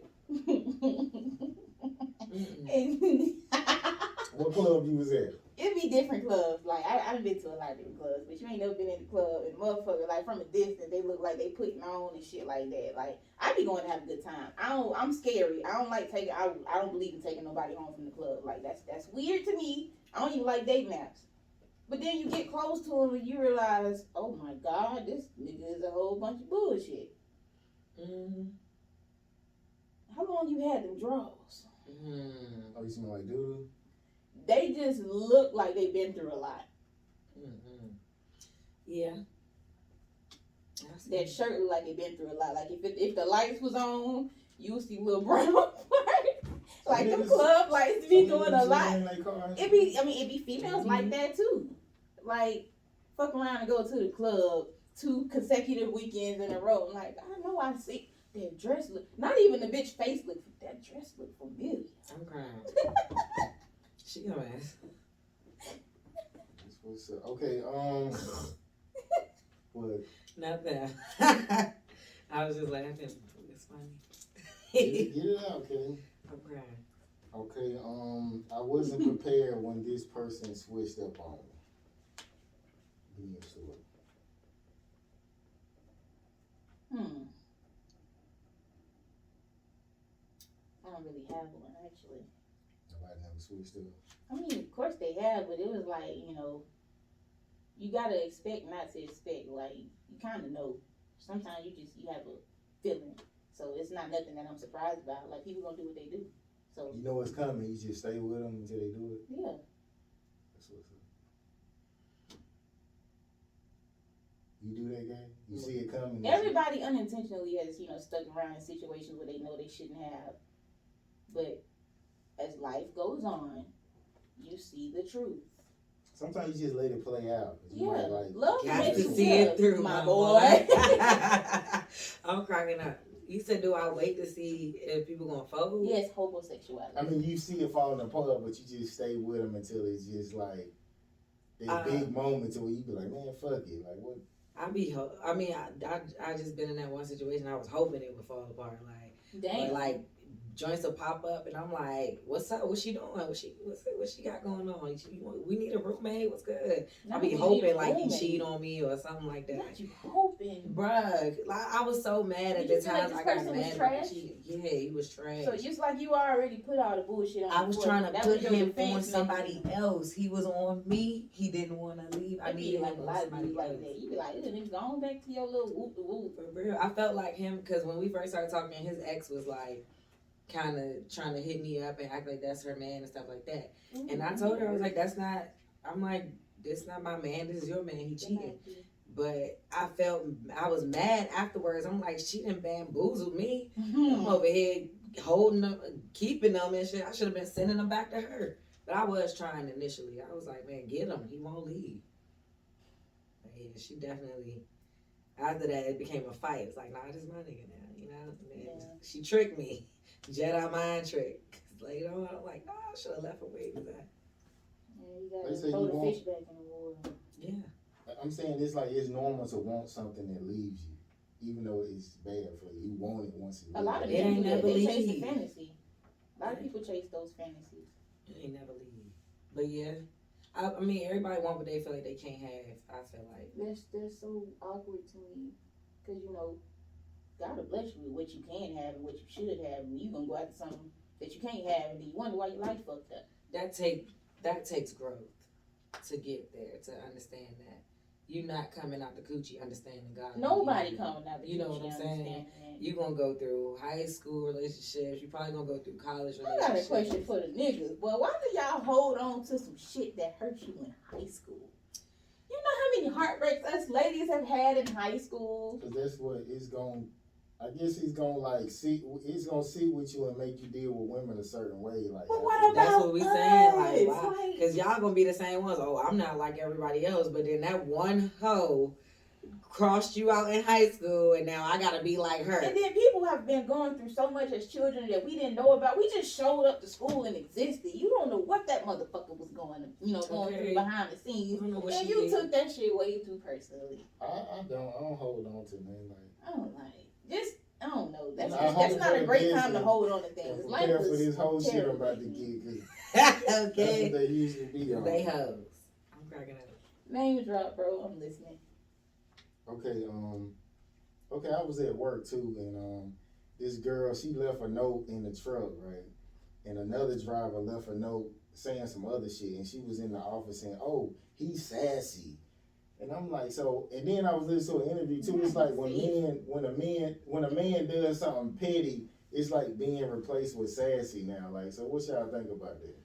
And What club you was at? It'd be different clubs. Like I, I've been to a lot of different clubs, but you ain't never been in the club and motherfucker like from a distance they look like they putting on and shit like that. Like I be going to have a good time. I don't. I'm scary. I don't like taking. I, I don't believe in taking nobody home from the club. Like that's that's weird to me. I don't even like date naps. But then you get close to them and you realize, oh my god, this nigga is a whole bunch of bullshit. Mm. How long you had them draws? Mm. Oh, you smell like doo They just look like they've been through a lot. Mm-mm. Yeah. That shirt look like it been through a lot. Like if it, if the lights was on, you would see little brown like the club lights be doing a lot. in their cars. It be I mean it be females Mhm. like that too. Like fuck around and go to the club two consecutive weekends in a row. I'm like I know I see that dress look. Not even the bitch face look. That dress look familiar. I'm crying. she gonna ask. That's what's up. Okay, um, what? Not that. I was just laughing. It's funny. Get, get it out, okay? I'm crying. Okay, um, I wasn't prepared when this person switched up on me. Give me a story. Hmm. I don't really have one actually. Nobody never switched up. I mean, of course they have, but it was like, you know, you gotta expect not to expect. Like, you kind of know. Sometimes you just you have a feeling, so it's not nothing that I'm surprised about. Like people gonna do what they do. So You know what's coming. You just stay with them until they do it. yeah, That's what's up. You do that, guy? You see it coming? Everybody unintentionally has, you know, stuck around in situations where they know they shouldn't have. But as life goes on, you see the truth. Sometimes you just let it play out. You Yeah, might like, love Got makes to see it through, my my boy. I'm cracking up. You said, do I wait to see if people gonna fold? yes, homosexuality. I mean, you see it falling apart, but you just stay with them until it's just like that Uh, big moment to where you be like, man, fuck it. Like, what? I be, ho- I mean, I, I, I just been in that one situation. I was hoping it would fall apart, like, but like joints will pop up, and I'm like, what's up? What's she doing? What she, what's what she got going on? She, we need a roommate. What's good? I be hoping like he cheat on me or something like that. Not you hoping. Bruh, like, I was so mad at Did the feel like time. this I got person was mad at trash? Yeah, he was trash. So just like you already put all the bullshit on. I was trying to that put was him on somebody else. He was on me. He didn't want to leave. I needed like a lot of people like that. You be like, "Ew, nigga, go on back to your little whoop the whoop. For real, I felt like him because when we first started talking, his ex was like kind of trying to hit me up and act like that's her man and stuff like that. And I told her I was like, that's not. I'm like, this not my man. This is your man. He cheated. But I felt I was mad afterwards. I'm like, she didn't bamboozle me. I'm over here holding them, keeping them and shit. I should have been sending them back to her. But I was trying initially. I was like, man, get him. He won't leave. But yeah, she definitely. After that, it became a fight. It's like, nah, this is my nigga now. You know, and Yeah. she tricked me. Jedi mind trick. 'Cause Later on, I'm like, nah, I should have left her where he was at. Yeah, you They gotta say throw the fish back in the water. Yeah. I'm saying it's like it's normal to want something that leaves you, even though it's bad for you. You want it once it A lot of people ain't do that. never They chase the fantasy. A lot of people chase those fantasies. It ain't never leave. But yeah, I, I mean, everybody want what they feel like they can't have. I feel like. That's that's so awkward to me, cause you know, God will bless you with what you can have and what you should have, and you gonna go after something that you can't have, and then you wonder why your life fucked up. that take that takes growth to get there to understand that you're not coming out the coochie understanding God. Nobody you, coming out. The You know what I'm saying? understanding that. You gonna go through high school relationships. You probably gonna go through college I got a relationships. question for the niggas. Boy, why do y'all hold on to some shit that hurt you in high school? You know how many heartbreaks us ladies have had in high school? Because that's what it's going. I guess he's gonna like see. He's gonna see with you and make you deal with women a certain way. Like, But what after about That's what we saying, like, why? Cause y'all gonna be the same ones. Oh, I'm not like everybody else. But then that one hoe crossed you out in high school, and now I gotta be like her. And then people have been going through so much as children that we didn't know about. We just showed up to school and existed. You don't know what that motherfucker was going, you know, going Okay. through behind the You scenes. don't know what And you did. took that shit way too personally. I, I don't. I don't hold on to man. Like, I don't like just. I don't know. That's I just, hope that's not a for great time to best hold on to things. Life prepare for was this whole shit I'm terrible. about to get. 'cause That's what okay. they usually be on. They hoes. I'm cracking up. Name drop, bro. I'm listening. Okay, um, okay, I was at work too, and um, this girl she left a note in the truck, right? And another driver left a note saying some other shit, and she was in the office saying, "Oh, he's sassy," and I'm like, so. And then I was listening to an interview too. It's like when men, when a man, when a man does something petty, it's like being replaced with sassy now. Like, so what y'all think about that?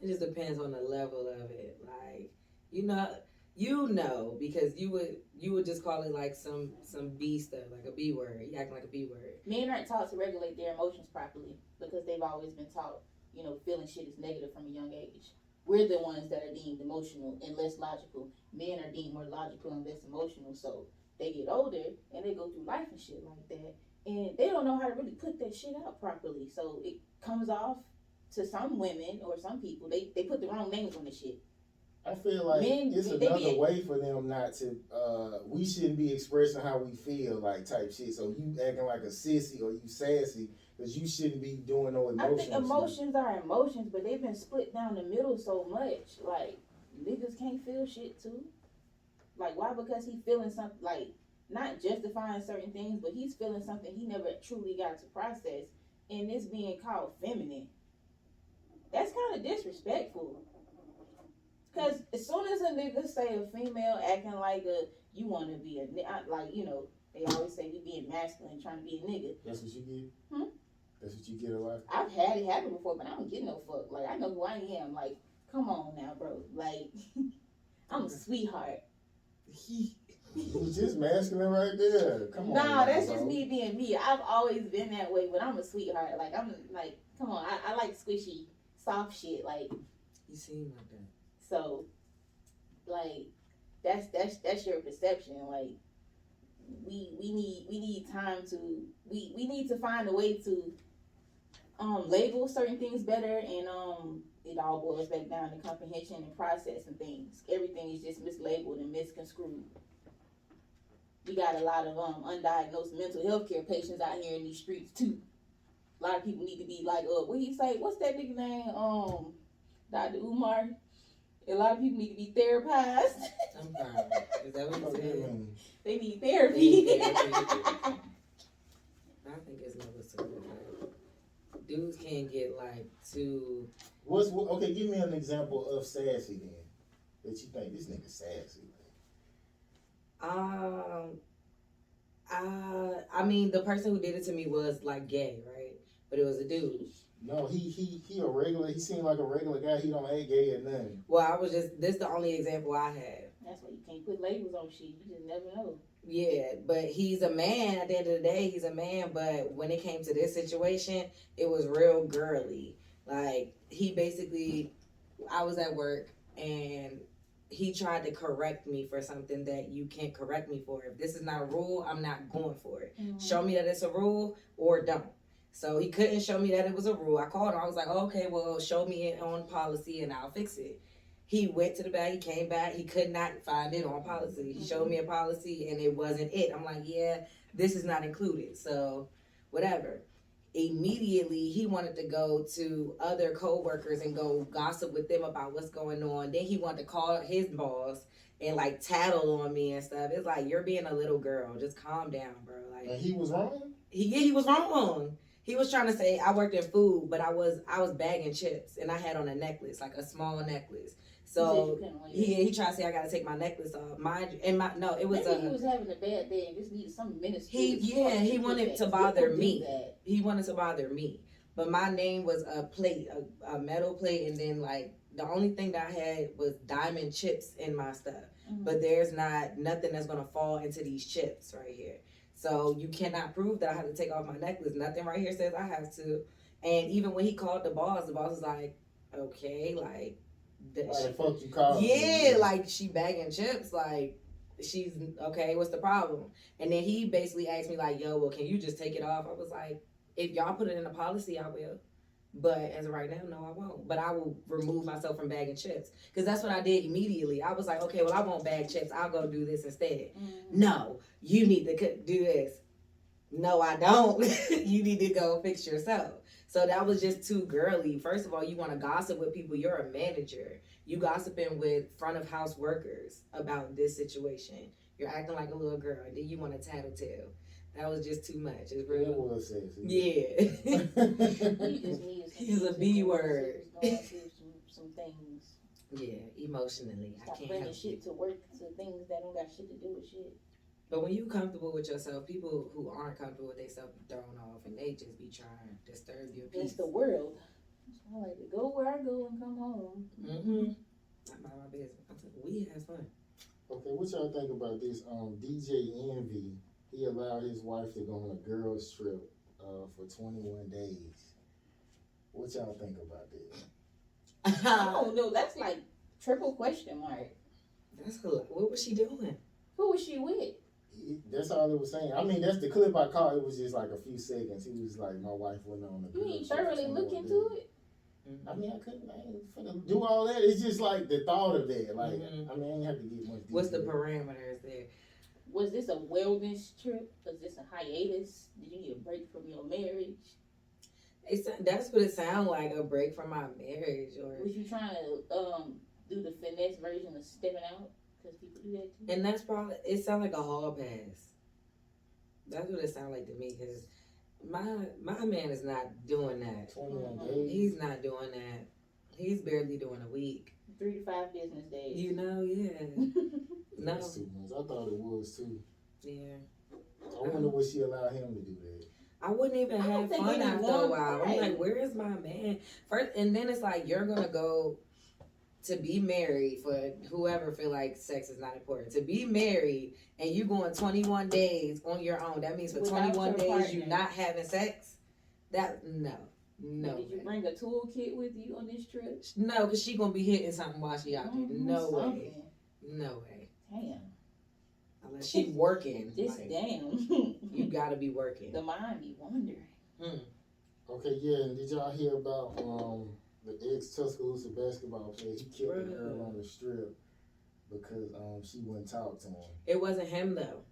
It just depends on the level of it. Like, you know, you know, because you would you would just call it like some some B stuff, like a B word. You acting like a B word. Men aren't taught to regulate their emotions properly because they've always been taught, you know, feeling shit is negative from a young age. We're the ones that are deemed emotional and less logical. Men are deemed more logical and less emotional. So they get older and they go through life and shit like that. And they don't know how to really put that shit out properly. So it comes off to some women or some people. They, they put the wrong names on the shit. I feel like Men, it's they- they another be- way for them not to. Uh, we shouldn't be expressing how we feel, like type shit. So you acting like a sissy or you sassy because you shouldn't be doing no emotions. I emotions. think emotions are emotions, but they've been split down the middle so much. Like niggas can't feel shit too. Like why? Because he feeling something like not justifying certain things, but he's feeling something he never truly got to process, and it's being called feminine. That's kind of disrespectful. Cause as soon as a nigga say a female acting like a you want to be a ni- I- like you know they always say we being masculine trying to be a nigga. That's what you get. Hmm? That's what you get a lot. I've had it happen before, but I don't get no fuck. Like I know who I am. Like, come on now, bro. Like, I'm a sweetheart. You was just masculine right there. Come on. Nah, now, that's bro. just me being me. I've always been that way, but I'm a sweetheart. Like I'm like, come on, I, I like squishy, soft shit. Like You seem like that. so, like that's that's that's your perception. Like we we need we need time to we we need to find a way to um label certain things better and um it all boils back down to comprehension and processing things. Everything is just mislabeled and misconstrued. We got a lot of um undiagnosed mental health care patients out here in these streets too. A lot of people need to be like, uh, what do you say? What's that nigga name? Um, Dr. Umar. A lot of people need to be therapized. I'm fine. Is that what Oh, you said? they need therapy. They need therapy. I think it's never so like, dudes can't get like too. What's what, okay? Give me an example of sassy then. That you think this nigga sassy. Um, uh, I mean, the person who did it to me was like gay, right? But it was a dude. No, he he he a regular. He seemed like a regular guy. He don't act gay or nothing. Well, I was just this the only example I had. That's why you can't put labels on shit. You just never know. Yeah, but he's a man. At the end of the day, he's a man. But when it came to this situation, it was real girly. Like he basically, I was at work and he tried to correct me for something that you can't correct me for. If this is not a rule, I'm not going for it. Mm-hmm. Show me that it's a rule or don't. So he couldn't show me that it was a rule. I called him. I was like, oh, okay, well, show me it on policy and I'll fix it. He went to the bag, He came back. He could not find it on policy. He showed me a mm-hmm. policy and it wasn't it. I'm like, yeah, this is not included. So whatever. Immediately, he wanted to go to other coworkers and go gossip with them about what's going on. Then he wanted to call his boss and like tattle on me and stuff. It's like you're being a little girl. Just calm down, bro. Like And he was wrong. he yeah, he was wrong. He was trying to say I worked in food, but I was I was bagging chips and I had on a necklace, like a small necklace. So he he tried to say I gotta take my necklace off. Mind you, and my no, it was Maybe he was having a bad day and just needed some minuscule. He- yeah, he wanted to bother me. he wanted to bother me, but my name was a plate, a, a metal plate, and then like the only thing that I had was diamond chips in my stuff. Mhm. But there's not nothing that's gonna fall into these chips right here. So you cannot prove that I have to take off my necklace. Nothing right here says I have to. And even when he called the boss, the boss was like, "Okay, like, the, Why the fuck you called? yeah, like she bagging chips, like." She's okay. What's the problem? And then he basically asked me like, "Yo, well, can you just take it off?" I was like, "If y'all put it in a policy, I will." But as of right now, no, I won't. But I will remove myself from bagging chips because that's what I did immediately. I was like, okay, well, I won't bag chips. I'll go do this instead. Mhm. No, you need to do this. No, I don't. you need to go fix yourself. So that was just too girly. First of all, you want to gossip with people. You're a manager. You gossiping with front of house workers about this situation. You're acting like a little girl, and then you want to tattletale. That was just too much. It's It real. was sexy. Yeah. He just needed some- He's a B word. Some, some things. yeah, emotionally, I Stop can't bringing shit it. to work to things that don't got shit to do with shit. But when you comfortable with yourself, people who aren't comfortable with themselves be thrown off, and they just be trying to disturb your peace. It's peace. the world. That's I like to go where I go and come home. Mm-hmm. I mind my business. I'm we have fun. Okay, what y'all think about this? Um, DJ Envy, he allowed his wife to go on a girls trip uh, for 21 days. What y'all think about this? I don't know. That's like triple question mark. That's cool. What was she doing? Who was she with? He- That's all it was saying. I mean, that's the clip I caught. It was just like a few seconds. He was like, my wife went on a You girls ain't trip for thoroughly look into days." it. I mean, I couldn't, I ain't finna do all that. It's just like the thought of that. Like, Mhm. I mean, I ain't have to get much. What's the parameters there? Was this a wellness trip? Was this a hiatus? Did you need a break from your marriage? It's that's what it sounds like a break from my marriage, or Was you trying to um do the finesse version of stepping out? Because people do that too. and that's probably it. Sounds like a hall pass. That's what it sounds like to me, because my my man is not doing that. 21 Mhm. He's not doing that. He's barely doing a week. Three to five business days. You know, yeah. No. That's too much. I thought it was too. Yeah. I wonder what she allowed him to do that. I wouldn't even I have think fun after a anyone- while. I'm like, where is my man? First, and then it's like you're gonna go to be married for whoever feel like sex is not important. To be married and you going 21 days on your own. That means for Without 21 your days you not having sex. That no, no, Did you way. bring a toolkit with you on this trip? no, because she gonna be hitting something while she out there. Mhm, No way, no way. Damn. Unless she working, this like, damn. you gotta be working. the mind be wondering. Okay, yeah, and did y'all hear about um the ex Tuscaloosa basketball player? He killed a girl on the strip because um she wouldn't talk to him. It wasn't him though.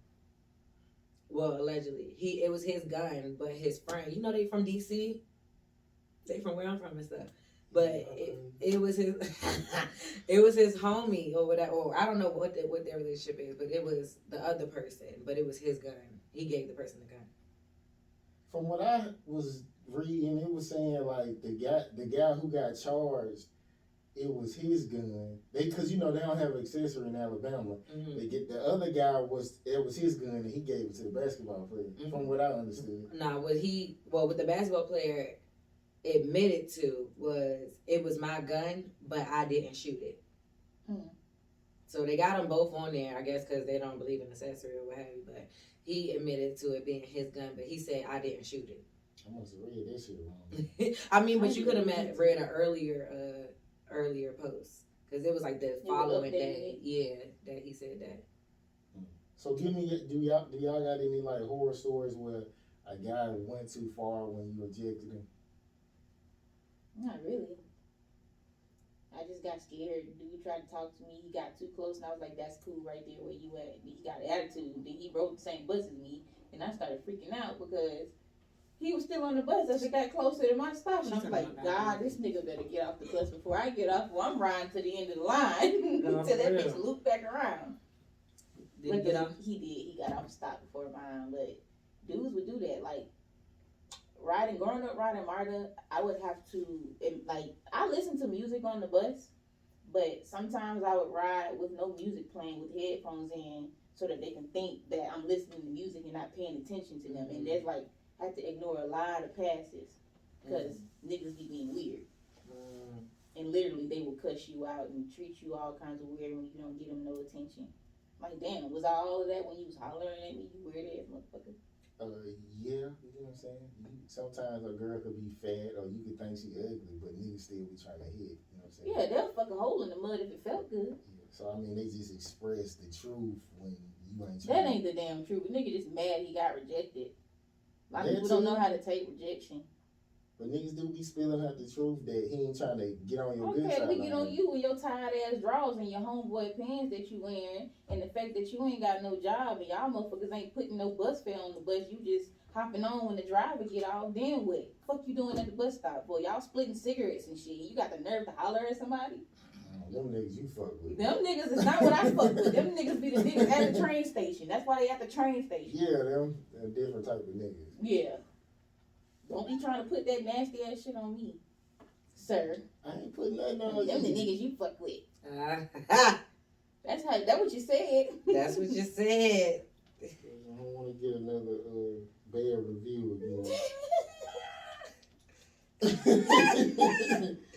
Well, allegedly, he it was his gun, but his friend. You know they from DC. They from where I'm from and stuff. But it, it was his, it was his homie or whatever. Or I don't know what the, what their relationship is, but it was the other person. But it was his gun. He gave the person the gun. From what I was reading, it was saying like the guy the guy who got charged, it was his gun. They because you know they don't have an accessory in Alabama. Mhm. They get the other guy was it was his gun and he gave it to the basketball player. Mhm. From what I understood. Nah, what he well, what the basketball player admitted to was it was my gun, but I didn't shoot it. Hmm. So they got them both on there, I guess, because they don't believe in accessory or what have you. But he admitted to it being his gun, but he said I didn't shoot it. I must have read that shit wrong. I mean, but you could have met read an earlier, uh, earlier post because it was like the following day. Yeah, that he said that. So give me do y'all do y'all got any like horror stories where a guy went too far when you ejected him? Not really. I just got scared. Dude tried to talk to me. He got too close, and I was like, "That's cool, right there where you at." He got attitude. Then he rode the same bus as me, and I started freaking out because he was still on the bus as it got closer to my stop. And I was She's like, "God, this nigga better get off the bus before I get off. Or I'm riding to the end of the line until that bitch loop back around." Did he get off? He did. He got off the stop before mine. But dudes would do that. Like riding, growing up riding MARTA, I would have to it, like I listen to music on the bus, but sometimes I would ride with no music playing with headphones in so that they can think that I'm listening to music and not paying attention to them. And mm-hmm. there's like I have to ignore a lot of passes because niggas be being weird. Mm. And literally, they will cuss you out and treat you all kinds of weird when you don't give them no attention. Like, damn, was I all of that when you was hollering at me, you weird ass motherfucker? Uh, yeah, you know what I'm saying. Sometimes a girl could be fat, or you could think she ugly, but niggas still be trying to hit. You know what I'm saying? Yeah, they'll fuck a hole in the mud if it felt good. Yeah, So I mean, they just express the truth when you ain't. That ain't the damn truth. Nigga just mad he got rejected. A lot of people don't know how to take rejection. But niggas do be spilling out the truth that he ain't trying to get on your good side. Okay, we get on you with your tired ass drawers and your homeboy pants that you wearing, and the fact that you ain't got no job and y'all motherfuckers ain't putting no bus fare on the bus. You just hopping on when the driver get off. Then what? Fuck you doing at the bus stop for? Y'all splitting cigarettes and shit. You got the nerve to holler at somebody? Them niggas you fuck with. Them niggas is not what I fuck with. Them niggas be the niggas at the train station. That's why they at the train station. Yeah, them a different type of niggas. Yeah. Don't be trying to put that nasty ass shit on me, sir. I ain't putting nothing on Them on the you. niggas you fuck with. Ah, That's how. That what you said. that's what you said. I don't want to get another uh, bad review again.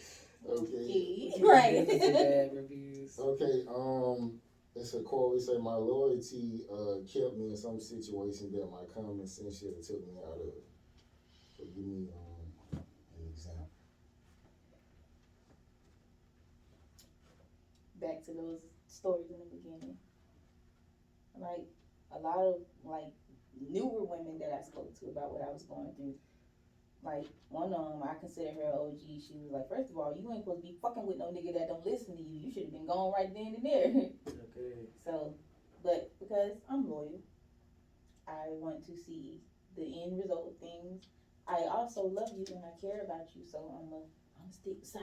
okay. right. Bad reviews. Okay, um, it's a quote. It say, "My loyalty uh, kept me in some situation that my common sense should have took me out of." So give me um, an example. Back to those stories in the beginning. Like a lot of like newer women that I spoke to about what I was going through. Like one of them, I consider her OG. She was like, first of all, you ain't supposed to be fucking with no nigga that don't listen to you. You should have been gone right then and there. Okay. So, but because I'm loyal, I want to see the end result of things. I also love you and I care about you, so I'm a I'm a stick beside.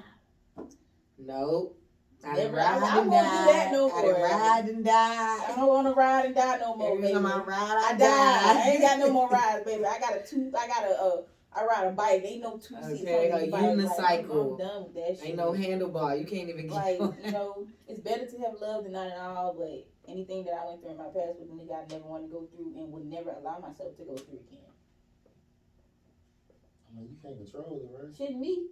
Nope. I done Never- I- ride I and won't do that no I more. ride and die. I don't want to ride and die no more, Every baby. time I ride, I I died. I ain't got no more rides, baby. I got a two. I got a. Uh, I ride a bike. Ain't no two seats Okay, on a this bike. Like, I'm, I'm unicycle. done with that shit. Ain't no handlebar. You can't even get like on you know, it's better to have love than not at all. But anything that I went through in my past with a nigga I never want to go through and would never allow myself to go through again. I mean, you can't control it, right? Shit, me.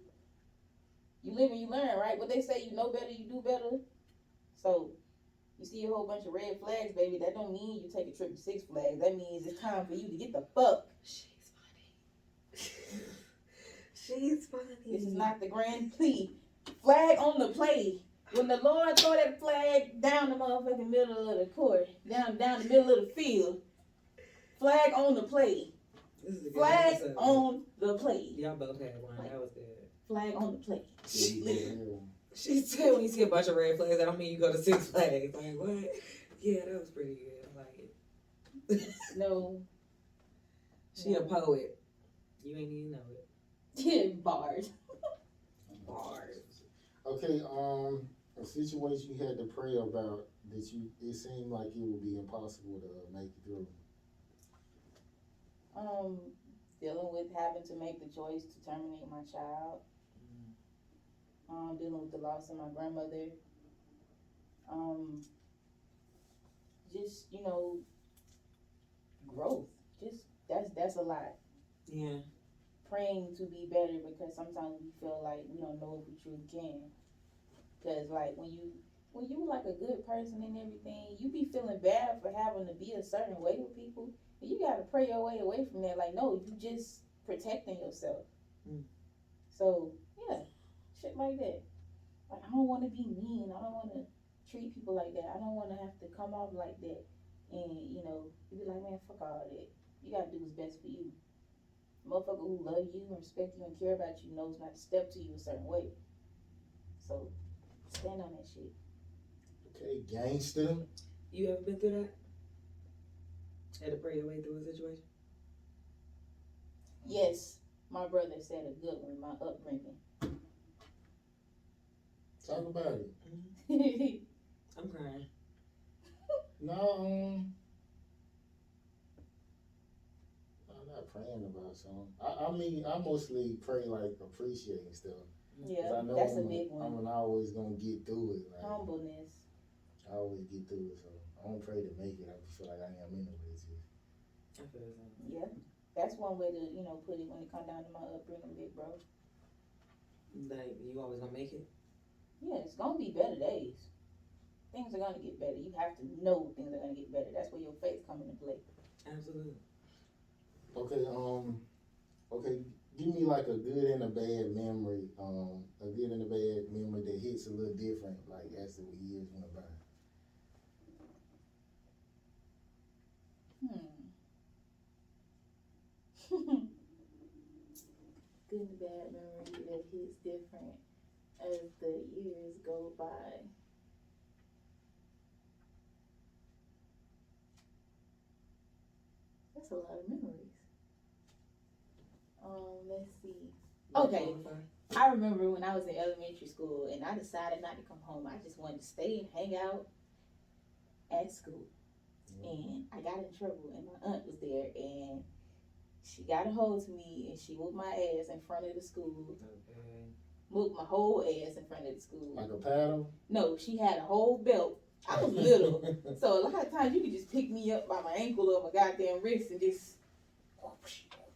You live and you learn, right? What they say, you know better, you do better. So you see a whole bunch of red flags, baby. That don't mean you take a trip to Six Flags. That means it's time for you to get the fuck. She's funny. She's funny. This is not the Grand plea. Flag on the play. When the Lord throw that flag down the motherfucking middle of the court, down down the middle of the field, flag on the play. This is a good Flag on the play. Y'all both had one. That was good. Flag on the play. She she said when you see a bunch of red flags, I don't mean you go to Six Flags. Like what? Yeah, that was pretty good. I like it. No. She a poet. You ain't even know it. Bars. Bars. Okay, um, a situation you had to pray about that you it seemed like it would be impossible to make it through. Um, dealing with having to make the choice to terminate my child. Um, dealing with the loss of my grandmother. Um, just you know, growth. Just that's that's a lot. Yeah. Praying to be better because sometimes we feel like we don't know if we truly can. Cause like when you when you like a good person and everything, you be feeling bad for having to be a certain way with people. And you gotta pray your way away from that. Like, no, you just protecting yourself. Mm. So yeah, shit like that. Like I don't want to be mean. I don't want to treat people like that. I don't want to have to come off like that. And you know, you be like, man, fuck all that. You gotta do what's best for you. Motherfucker who love you and respect you and care about you knows not to step to you a certain way. So stand on that shit. Okay, gangster. You ever been through that? Had to pray your way through a situation? Yes, my brother said a good one. My upbringing. Talk about it. I'm crying. No, um, I'm not praying about something. I, I mean, I mostly pray like appreciating stuff. yeah, I know that's a I'm, big I'm one. not always gonna get through it. Like, Humbleness. I always get through it, so I don't pray to make it. I just feel like I am anyway. So. I feel the same. Yeah, that's one way to you know put it when it come down to my upbringing, big bro. Like you always gonna make it? Yeah, it's gonna be better days. Things are gonna get better. You have to know things are gonna get better. That's where your faith come into play. Absolutely. Okay, um, okay, give me like a good and a bad memory, um, a good and a bad memory that hits a little different, like as the years went by. Hmm. Good and bad memory that hits different as the years go by. That's a lot of memories. Um, let's see. Okay. I remember when I was in elementary school and I decided not to come home. I just wanted to stay and hang out at school. And I got in trouble and my aunt was there and she got a hold of me and she whooped my ass in front of the school. Okay. Whooped my whole ass in front of the school. Like a paddle? No, she had a whole belt. I was little. So a lot of times you could just pick me up by my ankle or my goddamn wrist and just That's terrible.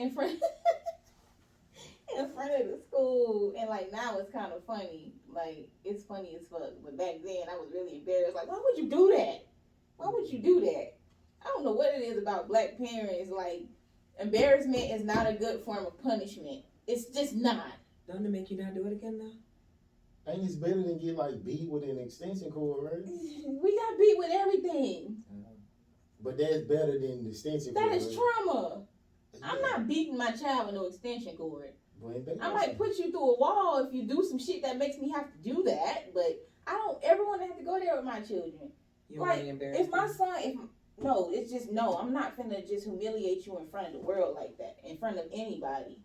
In front in front of the school. And like now it's kind of funny. Like it's funny as fuck. But back then i was really embarrassed. Like why would you do that? Why would you do that? I don't know what it is about black parents. Like embarrassment is not a good form of punishment. It's just not. Don't it make you not do it again though? Ain't it's better than get like beat with an extension cord, right? we got beat with everything. Uh-huh. But that's better than the extension cord. that is right? trauma i'm not beating my child with no extension cord I might put you through a wall if you do some shit that makes me have to do that, but I don't ever want to have to go there with my children. You Like, If my son, if no, it's just no. I'm not gonna just humiliate you in front of the world like that, in front of anybody.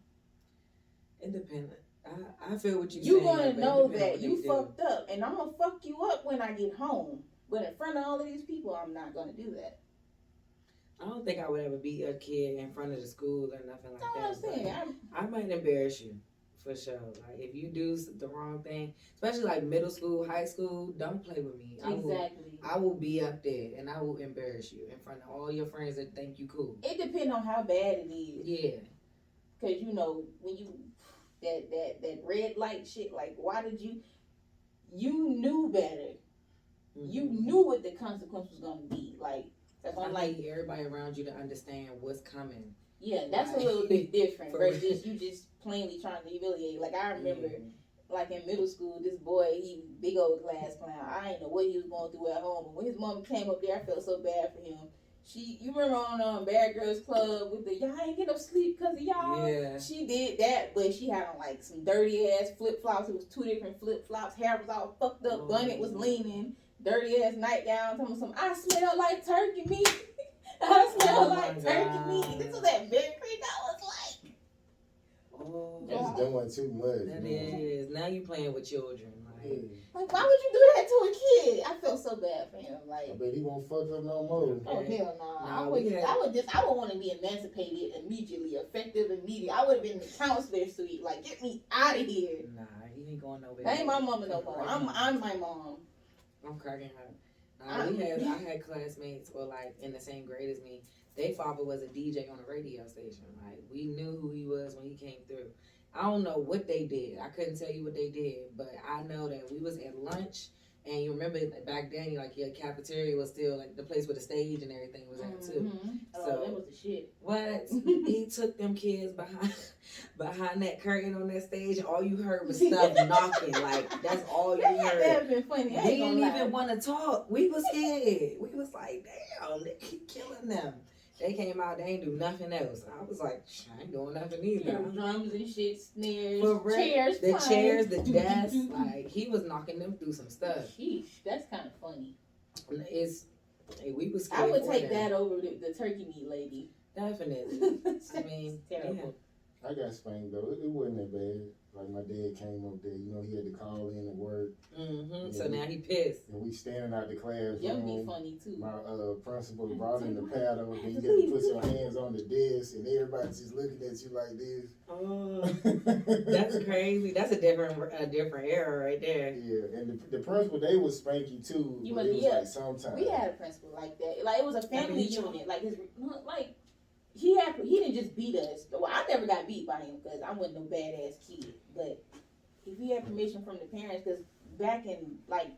Independent. I, I feel what you're saying. You saying. gonna know it depend on that you do. fucked up, and I'm gonna fuck you up when I get home. But in front of all of these people, I'm not gonna do that. I don't think I would ever beat a kid in front of the school or nothing like That's what that. I'm saying. I might embarrass you for sure. Like if you do the wrong thing, especially like middle school, high school, don't play with me. I will, exactly. I will be up there and I will embarrass you in front of all your friends that think you cool. It depends on how bad it is. Yeah. Cause you know when you, that that that red light shit. Like, why did you? You knew better. You Mhm. knew what the consequence was gonna be. Like that's I'm like, everybody around you to understand what's coming. yeah, that's a Right. little bit different versus you just plainly trying to humiliate. Like I remember. Yeah. like in middle school, this boy, he big old class clown. I didn't know what he was going through at home. But when his mom came up there, I felt so bad for him. She, you remember on um, Bad Girls Club with the y'all ain't get no sleep because of y'all. Yeah. She did that, but she had on like some dirty ass flip flops. It was two different flip flops. Hair was all fucked up. Oh. Bonnet was leaning. Dirty ass nightgown. Talking some, I smell like turkey meat. I smell Oh like turkey God. meat. This was that Bear Creek. I was like, Oh, That's doing too much. that man. is. Now you playing with children. Yeah. Like, like why would you do that to a kid? I felt so bad for him. Like. I bet he won't fuck up no more. Oh Okay. hell no! I would, we I would just, I would want to be emancipated immediately, effective immediately. I would have been in the counselor suite, like get me out of here. nah, he ain't going nowhere. I ain't my mama no more. I'm, I'm my mom. I'm cracking up. Nah, we had I had classmates or like in the same grade as me. They father was a DJ on a radio station. Like we knew who he was when he came through. I don't know what they did. I couldn't tell you what they did, but I know that we was at lunch and you remember that back then, you like your cafeteria was still like the place where the stage and everything was at too. Mhm. Oh, So- that was the shit. What he took them kids behind behind that curtain on that stage, and all you heard was stuff knocking. Like that's all you That heard. have been funny. I They didn't even want to talk. We was scared. We was like, damn, they keep killing them. They came out, they ain't do nothing else. I was like, I ain't doing nothing either. Yeah, either. drums and shit, snares, For real. chairs, The playing. chairs, the Do, do, desks, do, do. like he was knocking them through some stuff. Sheesh, that's kind of funny. It's hey, we was. I would take them. that over the, the turkey meat lady. Definitely. I mean, terrible. I got spanked though. It, it wasn't that bad. Like my dad came up there, you know, he had to call in at work, hmm So now he pissed. and we standing out the classroom. That would be funny too. My uh, principal brought in the paddle, and you get to put your hands on the desk, and everybody's just looking at you like this. Oh, that's crazy. That's a different, a different era right there. Yeah, and the, the principal they would spank you too, You but must- it was yeah. like sometimes. We had a principal like that. Like it was a family unit. Like his like he had he didn't just beat us. Well, I never got beat by him because I wasn't no badass kid. But if he had permission from the parents, because back in like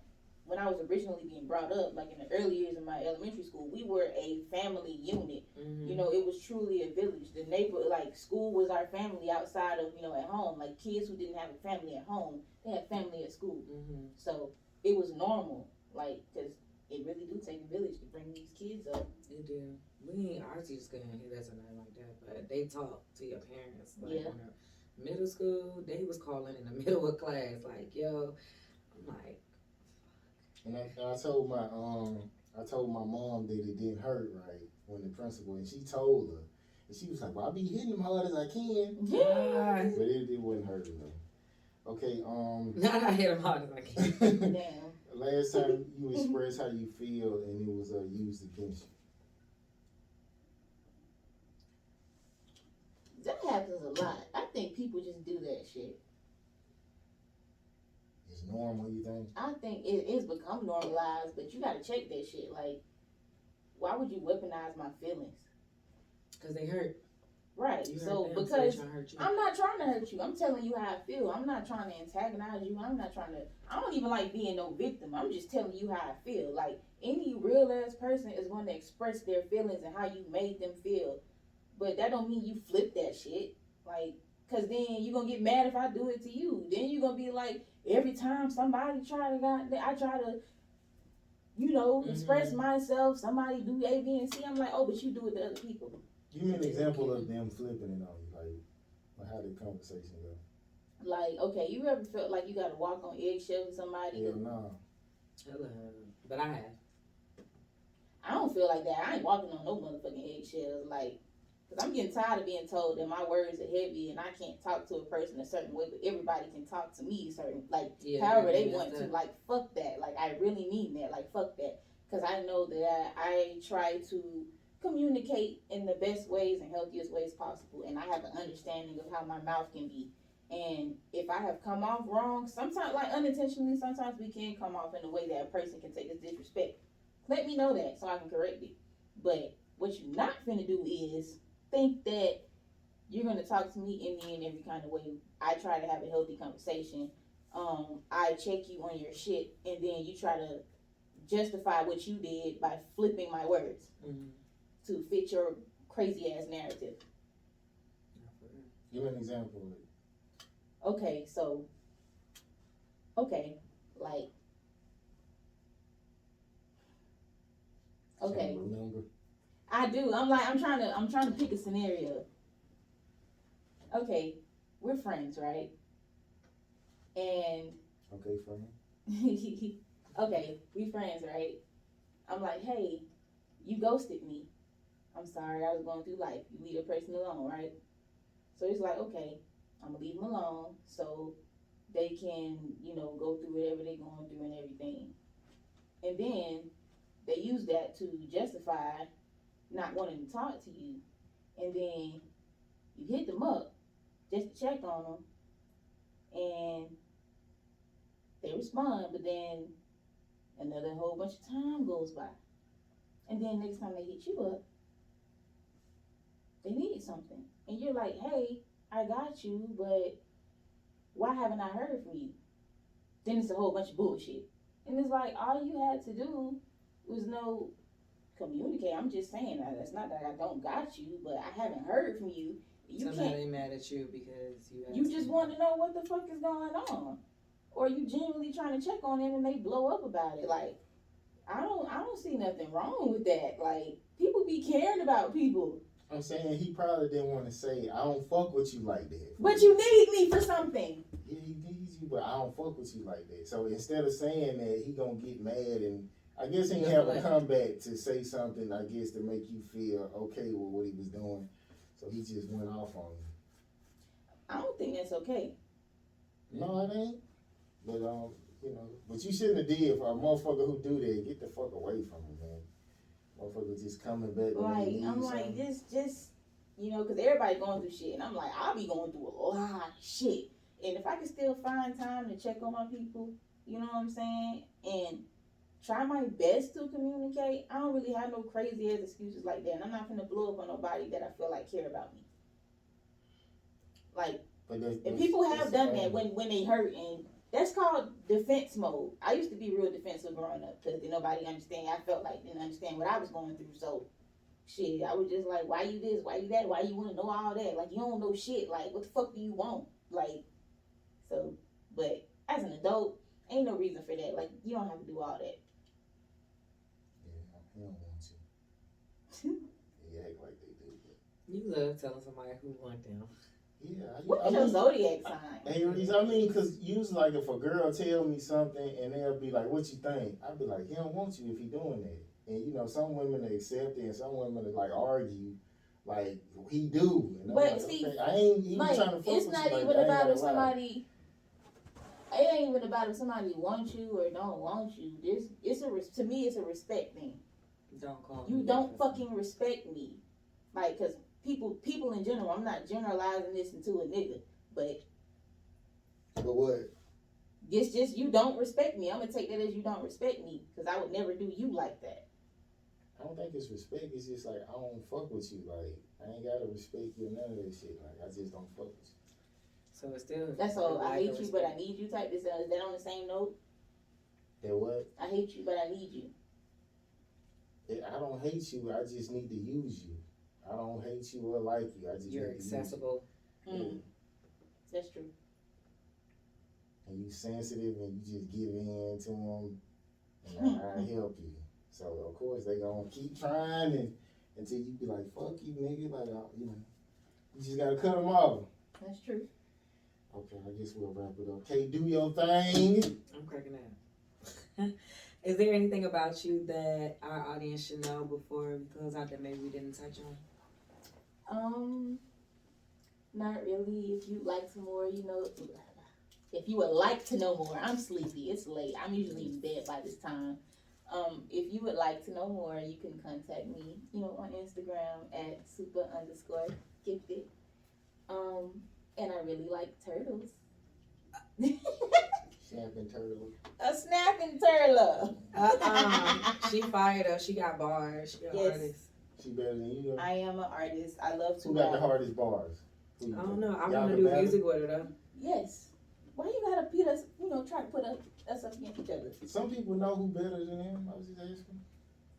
when I was originally being brought up, like in the early years of my elementary school, we were a family unit. Mhm. You know, it was truly a village. The neighbor, like school, was our family outside of you know at home. Like kids who didn't have a family at home, they had family at school. Mhm. So it was normal, like, because it really do take a village to bring these kids up. They do. We ain't our teachers couldn't hit us or nothing like that, but they talk to your parents. Like Yeah. Middle school, they was calling in the middle of class, like, yo, I'm like, And I, and I told my um, I told my mom that it didn't hurt right when the principal, and she told her, and she was like, "Well, I be hitting them hard as I can, yeah. but it, it wasn't hurting them." Okay, um, Not I hit him hard as I can. Damn. last time you expressed how you feel, and it was uh, used against you. That happens a lot. I think people just do that shit. It's normal, you think? I think it is become normalized, but you gotta check that shit. Like, why would you weaponize my feelings? Because they hurt. Right. You so them, because trying to hurt you. I'm not trying to hurt you. I'm telling you how I feel. I'm not trying to antagonize you. I'm not trying to. I don't even like being no victim. I'm just telling you how I feel. Like any real ass person is going to express their feelings and how you made them feel, but that don't mean you flip that shit. Like, cause then you're gonna get mad if I do it to you. Then you're gonna be like, every time somebody try to, got, I try to. You know, express Mhm. myself. Somebody do A, B, and C. I'm like, oh, but you do it to other people. Give me an example of them flipping it on you, like, like how did conversation go? Like, okay, you ever felt like you got to walk on eggshells with somebody? Hell no. Hello. But I have. I don't feel like that. I ain't walking on no motherfucking eggshells. Like, cause I'm getting tired of being told that my words are heavy and I can't talk to a person a certain way, but everybody can talk to me certain like Yeah, however they want to. Like, fuck that. Like, I really mean that. Like, fuck that. Cause I know that I, I try to communicate in the best ways and healthiest ways possible, and I have an understanding of how my mouth can be. And if I have come off wrong, sometimes like unintentionally, sometimes we can come off in a way that a person can take as disrespect. Let me know that so I can correct it. But what you're not finna do is think that you're gonna talk to me in me in every kind of way. I try to have a healthy conversation. Um, I check you on your shit, and then you try to justify what you did by flipping my words Mhm. to fit your crazy ass narrative. Not for real. Give an example. of it. Okay, so okay, like okay. Can't Remember? I do. I'm like I'm trying to I'm trying to pick a scenario. Okay, we're friends, right? And Okay, me. okay, we friends, right? I'm like, hey, you ghosted me. I'm sorry, I was going through life. You leave a person alone, right? So he's like, okay, I'm gonna leave them alone so they can, you know, go through whatever they're going through and everything. And then they use that to justify not wanting to talk to you. And then you hit them up just to check on them. And they respond, but then another whole bunch of time goes by. And then next time they hit you up, they need something. And you're like, hey, I got you, but why haven't I heard from you? Then it's a whole bunch of bullshit. And it's like, all you had to do was no communicate. I'm just saying that. it's not that I don't got you, but I haven't heard from you. You so can't now mad at you because you. you just want to know what the fuck is going on, or you genuinely trying to check on them and they blow up about it. Like, I don't, I don't see nothing wrong with that. Like, people be caring about people, I'm saying he probably didn't want to say, I don't fuck with you like that. but you need me for something. Yeah, he needs you, but I don't fuck with you like that. So instead of saying that, he gonna get mad and I guess he Just have a comeback to say something, I guess, to make you feel okay with what he was doing. So he just went off on you. I don't think that's okay. No, it ain't. But um, you know, but you shouldn't have did for a motherfucker who do that. Get the fuck away from him, man. Motherfucker just coming back. Like, I'm like, something. just, just, you know, because everybody going through shit, and I'm like, I'll be going through a lot of shit, and if I can still find time to check on my people, you know what I'm saying, and try my best to communicate, I don't really have no crazy ass excuses like that, and I'm not gonna blow up on nobody that I feel like care about me. Like, But that's, and that's- people have done that when when they hurt, and that's called defense mode. I used to be real defensive growing up because nobody understand. I felt like didn't understand what I was going through, so shit, I was just like, why you this, why you that, why you want to know all that? Like you don't know shit. Like what the fuck do you want? Like, so, but as an adult, ain't no reason for that. Like you don't have to do all that. Yeah, he don't want you. He act like they do, but You love telling somebody who want them. yeah. I, What I your mean, zodiac sign? Hey, I mean, cause usually, like, if a girl tell me something and they'll be like, "What you think?" I'd be like, "He don't want you if he doing that." And you know, some women accept it, and some women like argue, like he do. And I'm But like, see, okay, I ain't even like trying to fuck it's not you like even that. I ain't about gotta if lie. somebody it ain't even about if somebody wants you or don't want you this it's a to me it's a respect thing Don't call. you me don't fucking respect me like because people people in general i'm not generalizing this into a nigga but But what? it's just you don't respect me i'm gonna take that as you don't respect me because i would never do you like that I don't think it's respect. It's just like I don't fuck with you. Like I ain't gotta respect you or none of that shit. Like I just don't fuck with you. So it's still. that's all i hate of you but i need you type of stuff. is that on the same note That what? i hate you but i need you I don't hate you. I just need to use you. I don't hate you or like you. I just You're need to use you. accessible. mm. that's true and you sensitive and you just give in to them and I, I help you. So of course they gonna keep trying and until you be like, fuck you nigga, like uh, you know, you just gotta cut them off. that's true Okay, I guess we'll wrap it up. Okay, do your thing. I'm cracking up. Is there anything about you that our audience should know before we close out that maybe we didn't touch on? Um, not really. If you'd like some more, you know, if you would like to know more, I'm sleepy. It's late. I'm usually in bed by this time. Um, if you would like to know more, you can contact me, you know, on Instagram at super underscore gifted. Um, and I really like turtles. Snapping turtle. A snapping turtle. Uh-uh. she fired up. She got bars. She got Yes. artist. She better than you. Though. I am an artist. I love to Who got the hardest bars? I don't know. I Y'all want to do battle? music with her though. Yes. Why you gotta put us, you know, try to put us, us up against each other? Some people know who better than him. I was just asking.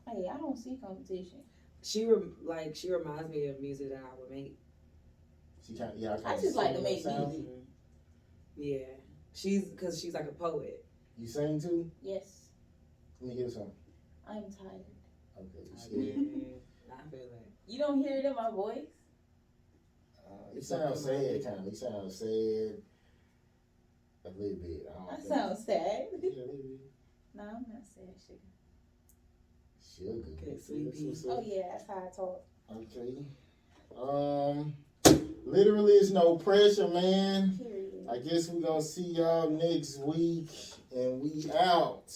Hey, I don't see competition. She rem- like she reminds me of music that I would make. She kind yeah. I kinda just like to make sound. music. Yeah, she's because she's like a poet. You sing too? Yes, Let me hear some. I'm tired. Okay. You I scared. feel that. You don't hear it in my voice? Uh, you It's sound something sad, like- kind of. You sound sad. A little bit. I, don't I think- sound sad. Yeah, a little bit. no, I'm not sad, sugar. Sugar. Okay, sweet That's Oh yeah, that's how I talk. Okay. Um, literally, it's no pressure, man. Period. I guess we're gonna see y'all next week, and we out.